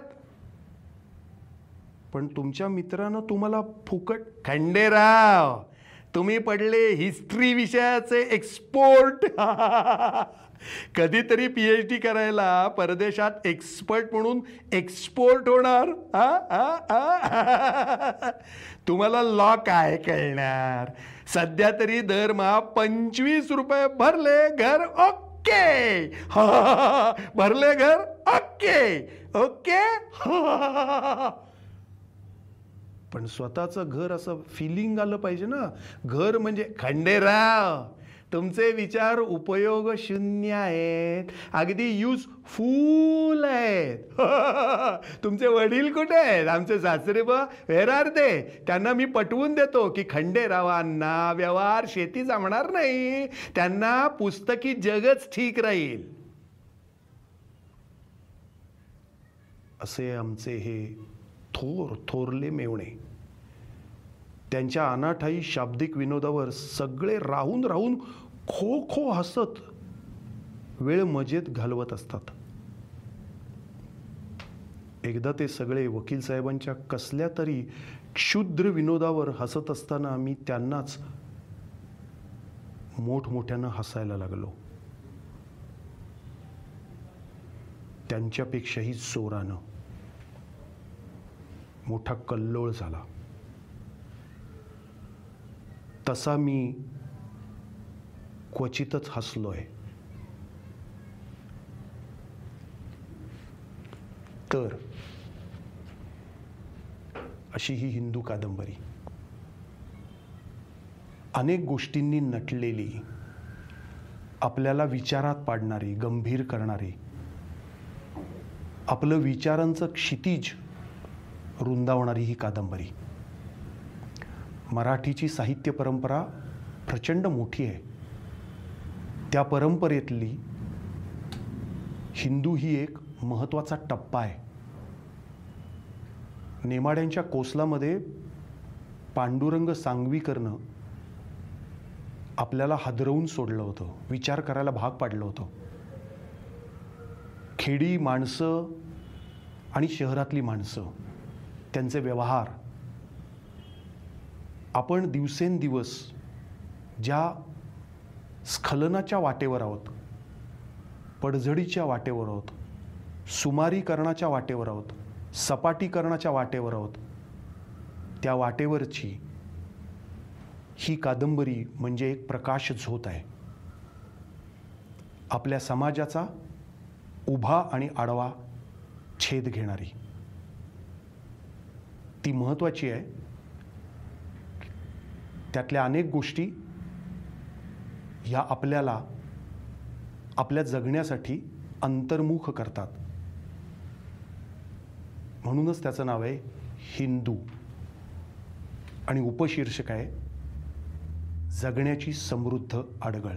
पण तुमच्या मित्रानं तुम्हाला फुकट खंडेराव तुम्ही पडले हिस्ट्री विषयाचे एक्सपोर्ट कधीतरी पी एच डी करायला परदेशात एक्सपर्ट म्हणून एक्सपोर्ट होणार. तुम्हाला लॉ काय कळणार? सध्या तरी दरमहा पंचवीस रुपये भरले घर ओके. भरले घर ओके. ओके? पण स्वतःचं घर असं फिलिंग आलं पाहिजे ना. घर म्हणजे खंडेराव. तुमचे विचार उपयोग शून्य आहेत. अगदी युजफुल आहेत. तुमचे वडील कुठे आहेत? आमचे सासरे बा वेरार दे त्यांना मी पटवून देतो की खंडेरावांना व्यवहार शेती जमणार नाही. त्यांना पुस्तकी जगच ठीक राहील. असे आमचे हे थोर थोरले मेवणे. त्यांच्या अनाठाई शाब्दिक विनोदावर सगळे राहून राहून खो खो हसत वेळ मजेत घालवत असतात. एकदा ते सगळे वकील साहेबांच्या कसल्या तरी क्षुद्र विनोदावर हसत असताना मी त्यांनाच मोठमोठ्यानं हसायला लागलो. त्यांच्यापेक्षाही जोरानं. मोठा कल्लोळ झाला. तसा मी क्वचितच हसलोय. तर अशी ही हिंदू कादंबरी. अनेक गोष्टींनी नटलेली आपल्याला विचारात पाडणारी गंभीर करणारी आपलं विचारांचं क्षितिज रुंदावणारी ही कादंबरी. मराठीची साहित्य परंपरा प्रचंड मोठी आहे. त्या परंपरेतली हिंदू ही एक महत्त्वाचा टप्पा आहे. नेमाड्यांच्या कोसलामध्ये पांडुरंग सांगवीकरनं आपल्याला हादरवून सोडलं होतं विचार करायला भाग पाडलं होतं. खेडी माणसं आणि शहरातली माणसं त्यांचे व्यवहार. आपण दिवसेंदिवस ज्या स्खलनाच्या वाटेवर आहोत. पडझडीच्या वाटेवर आहोत. सुमारीकरणाच्या वाटेवर आहोत. सपाटीकरणाच्या वाटेवर आहोत. त्या वाटेवरची ही कादंबरी म्हणजे एक प्रकाश झोत आहे. आपल्या समाजाचा उभा आणि आडवा छेद घेणारी. ती महत्त्वाची आहे. त्यातल्या अनेक गोष्टी ह्या आपल्याला आपल्या जगण्यासाठी अंतर्मुख करतात. म्हणूनच त्याचं नाव आहे हिंदू. आणि उपशीर्षक आहे जगण्याची समृद्ध आडगळ.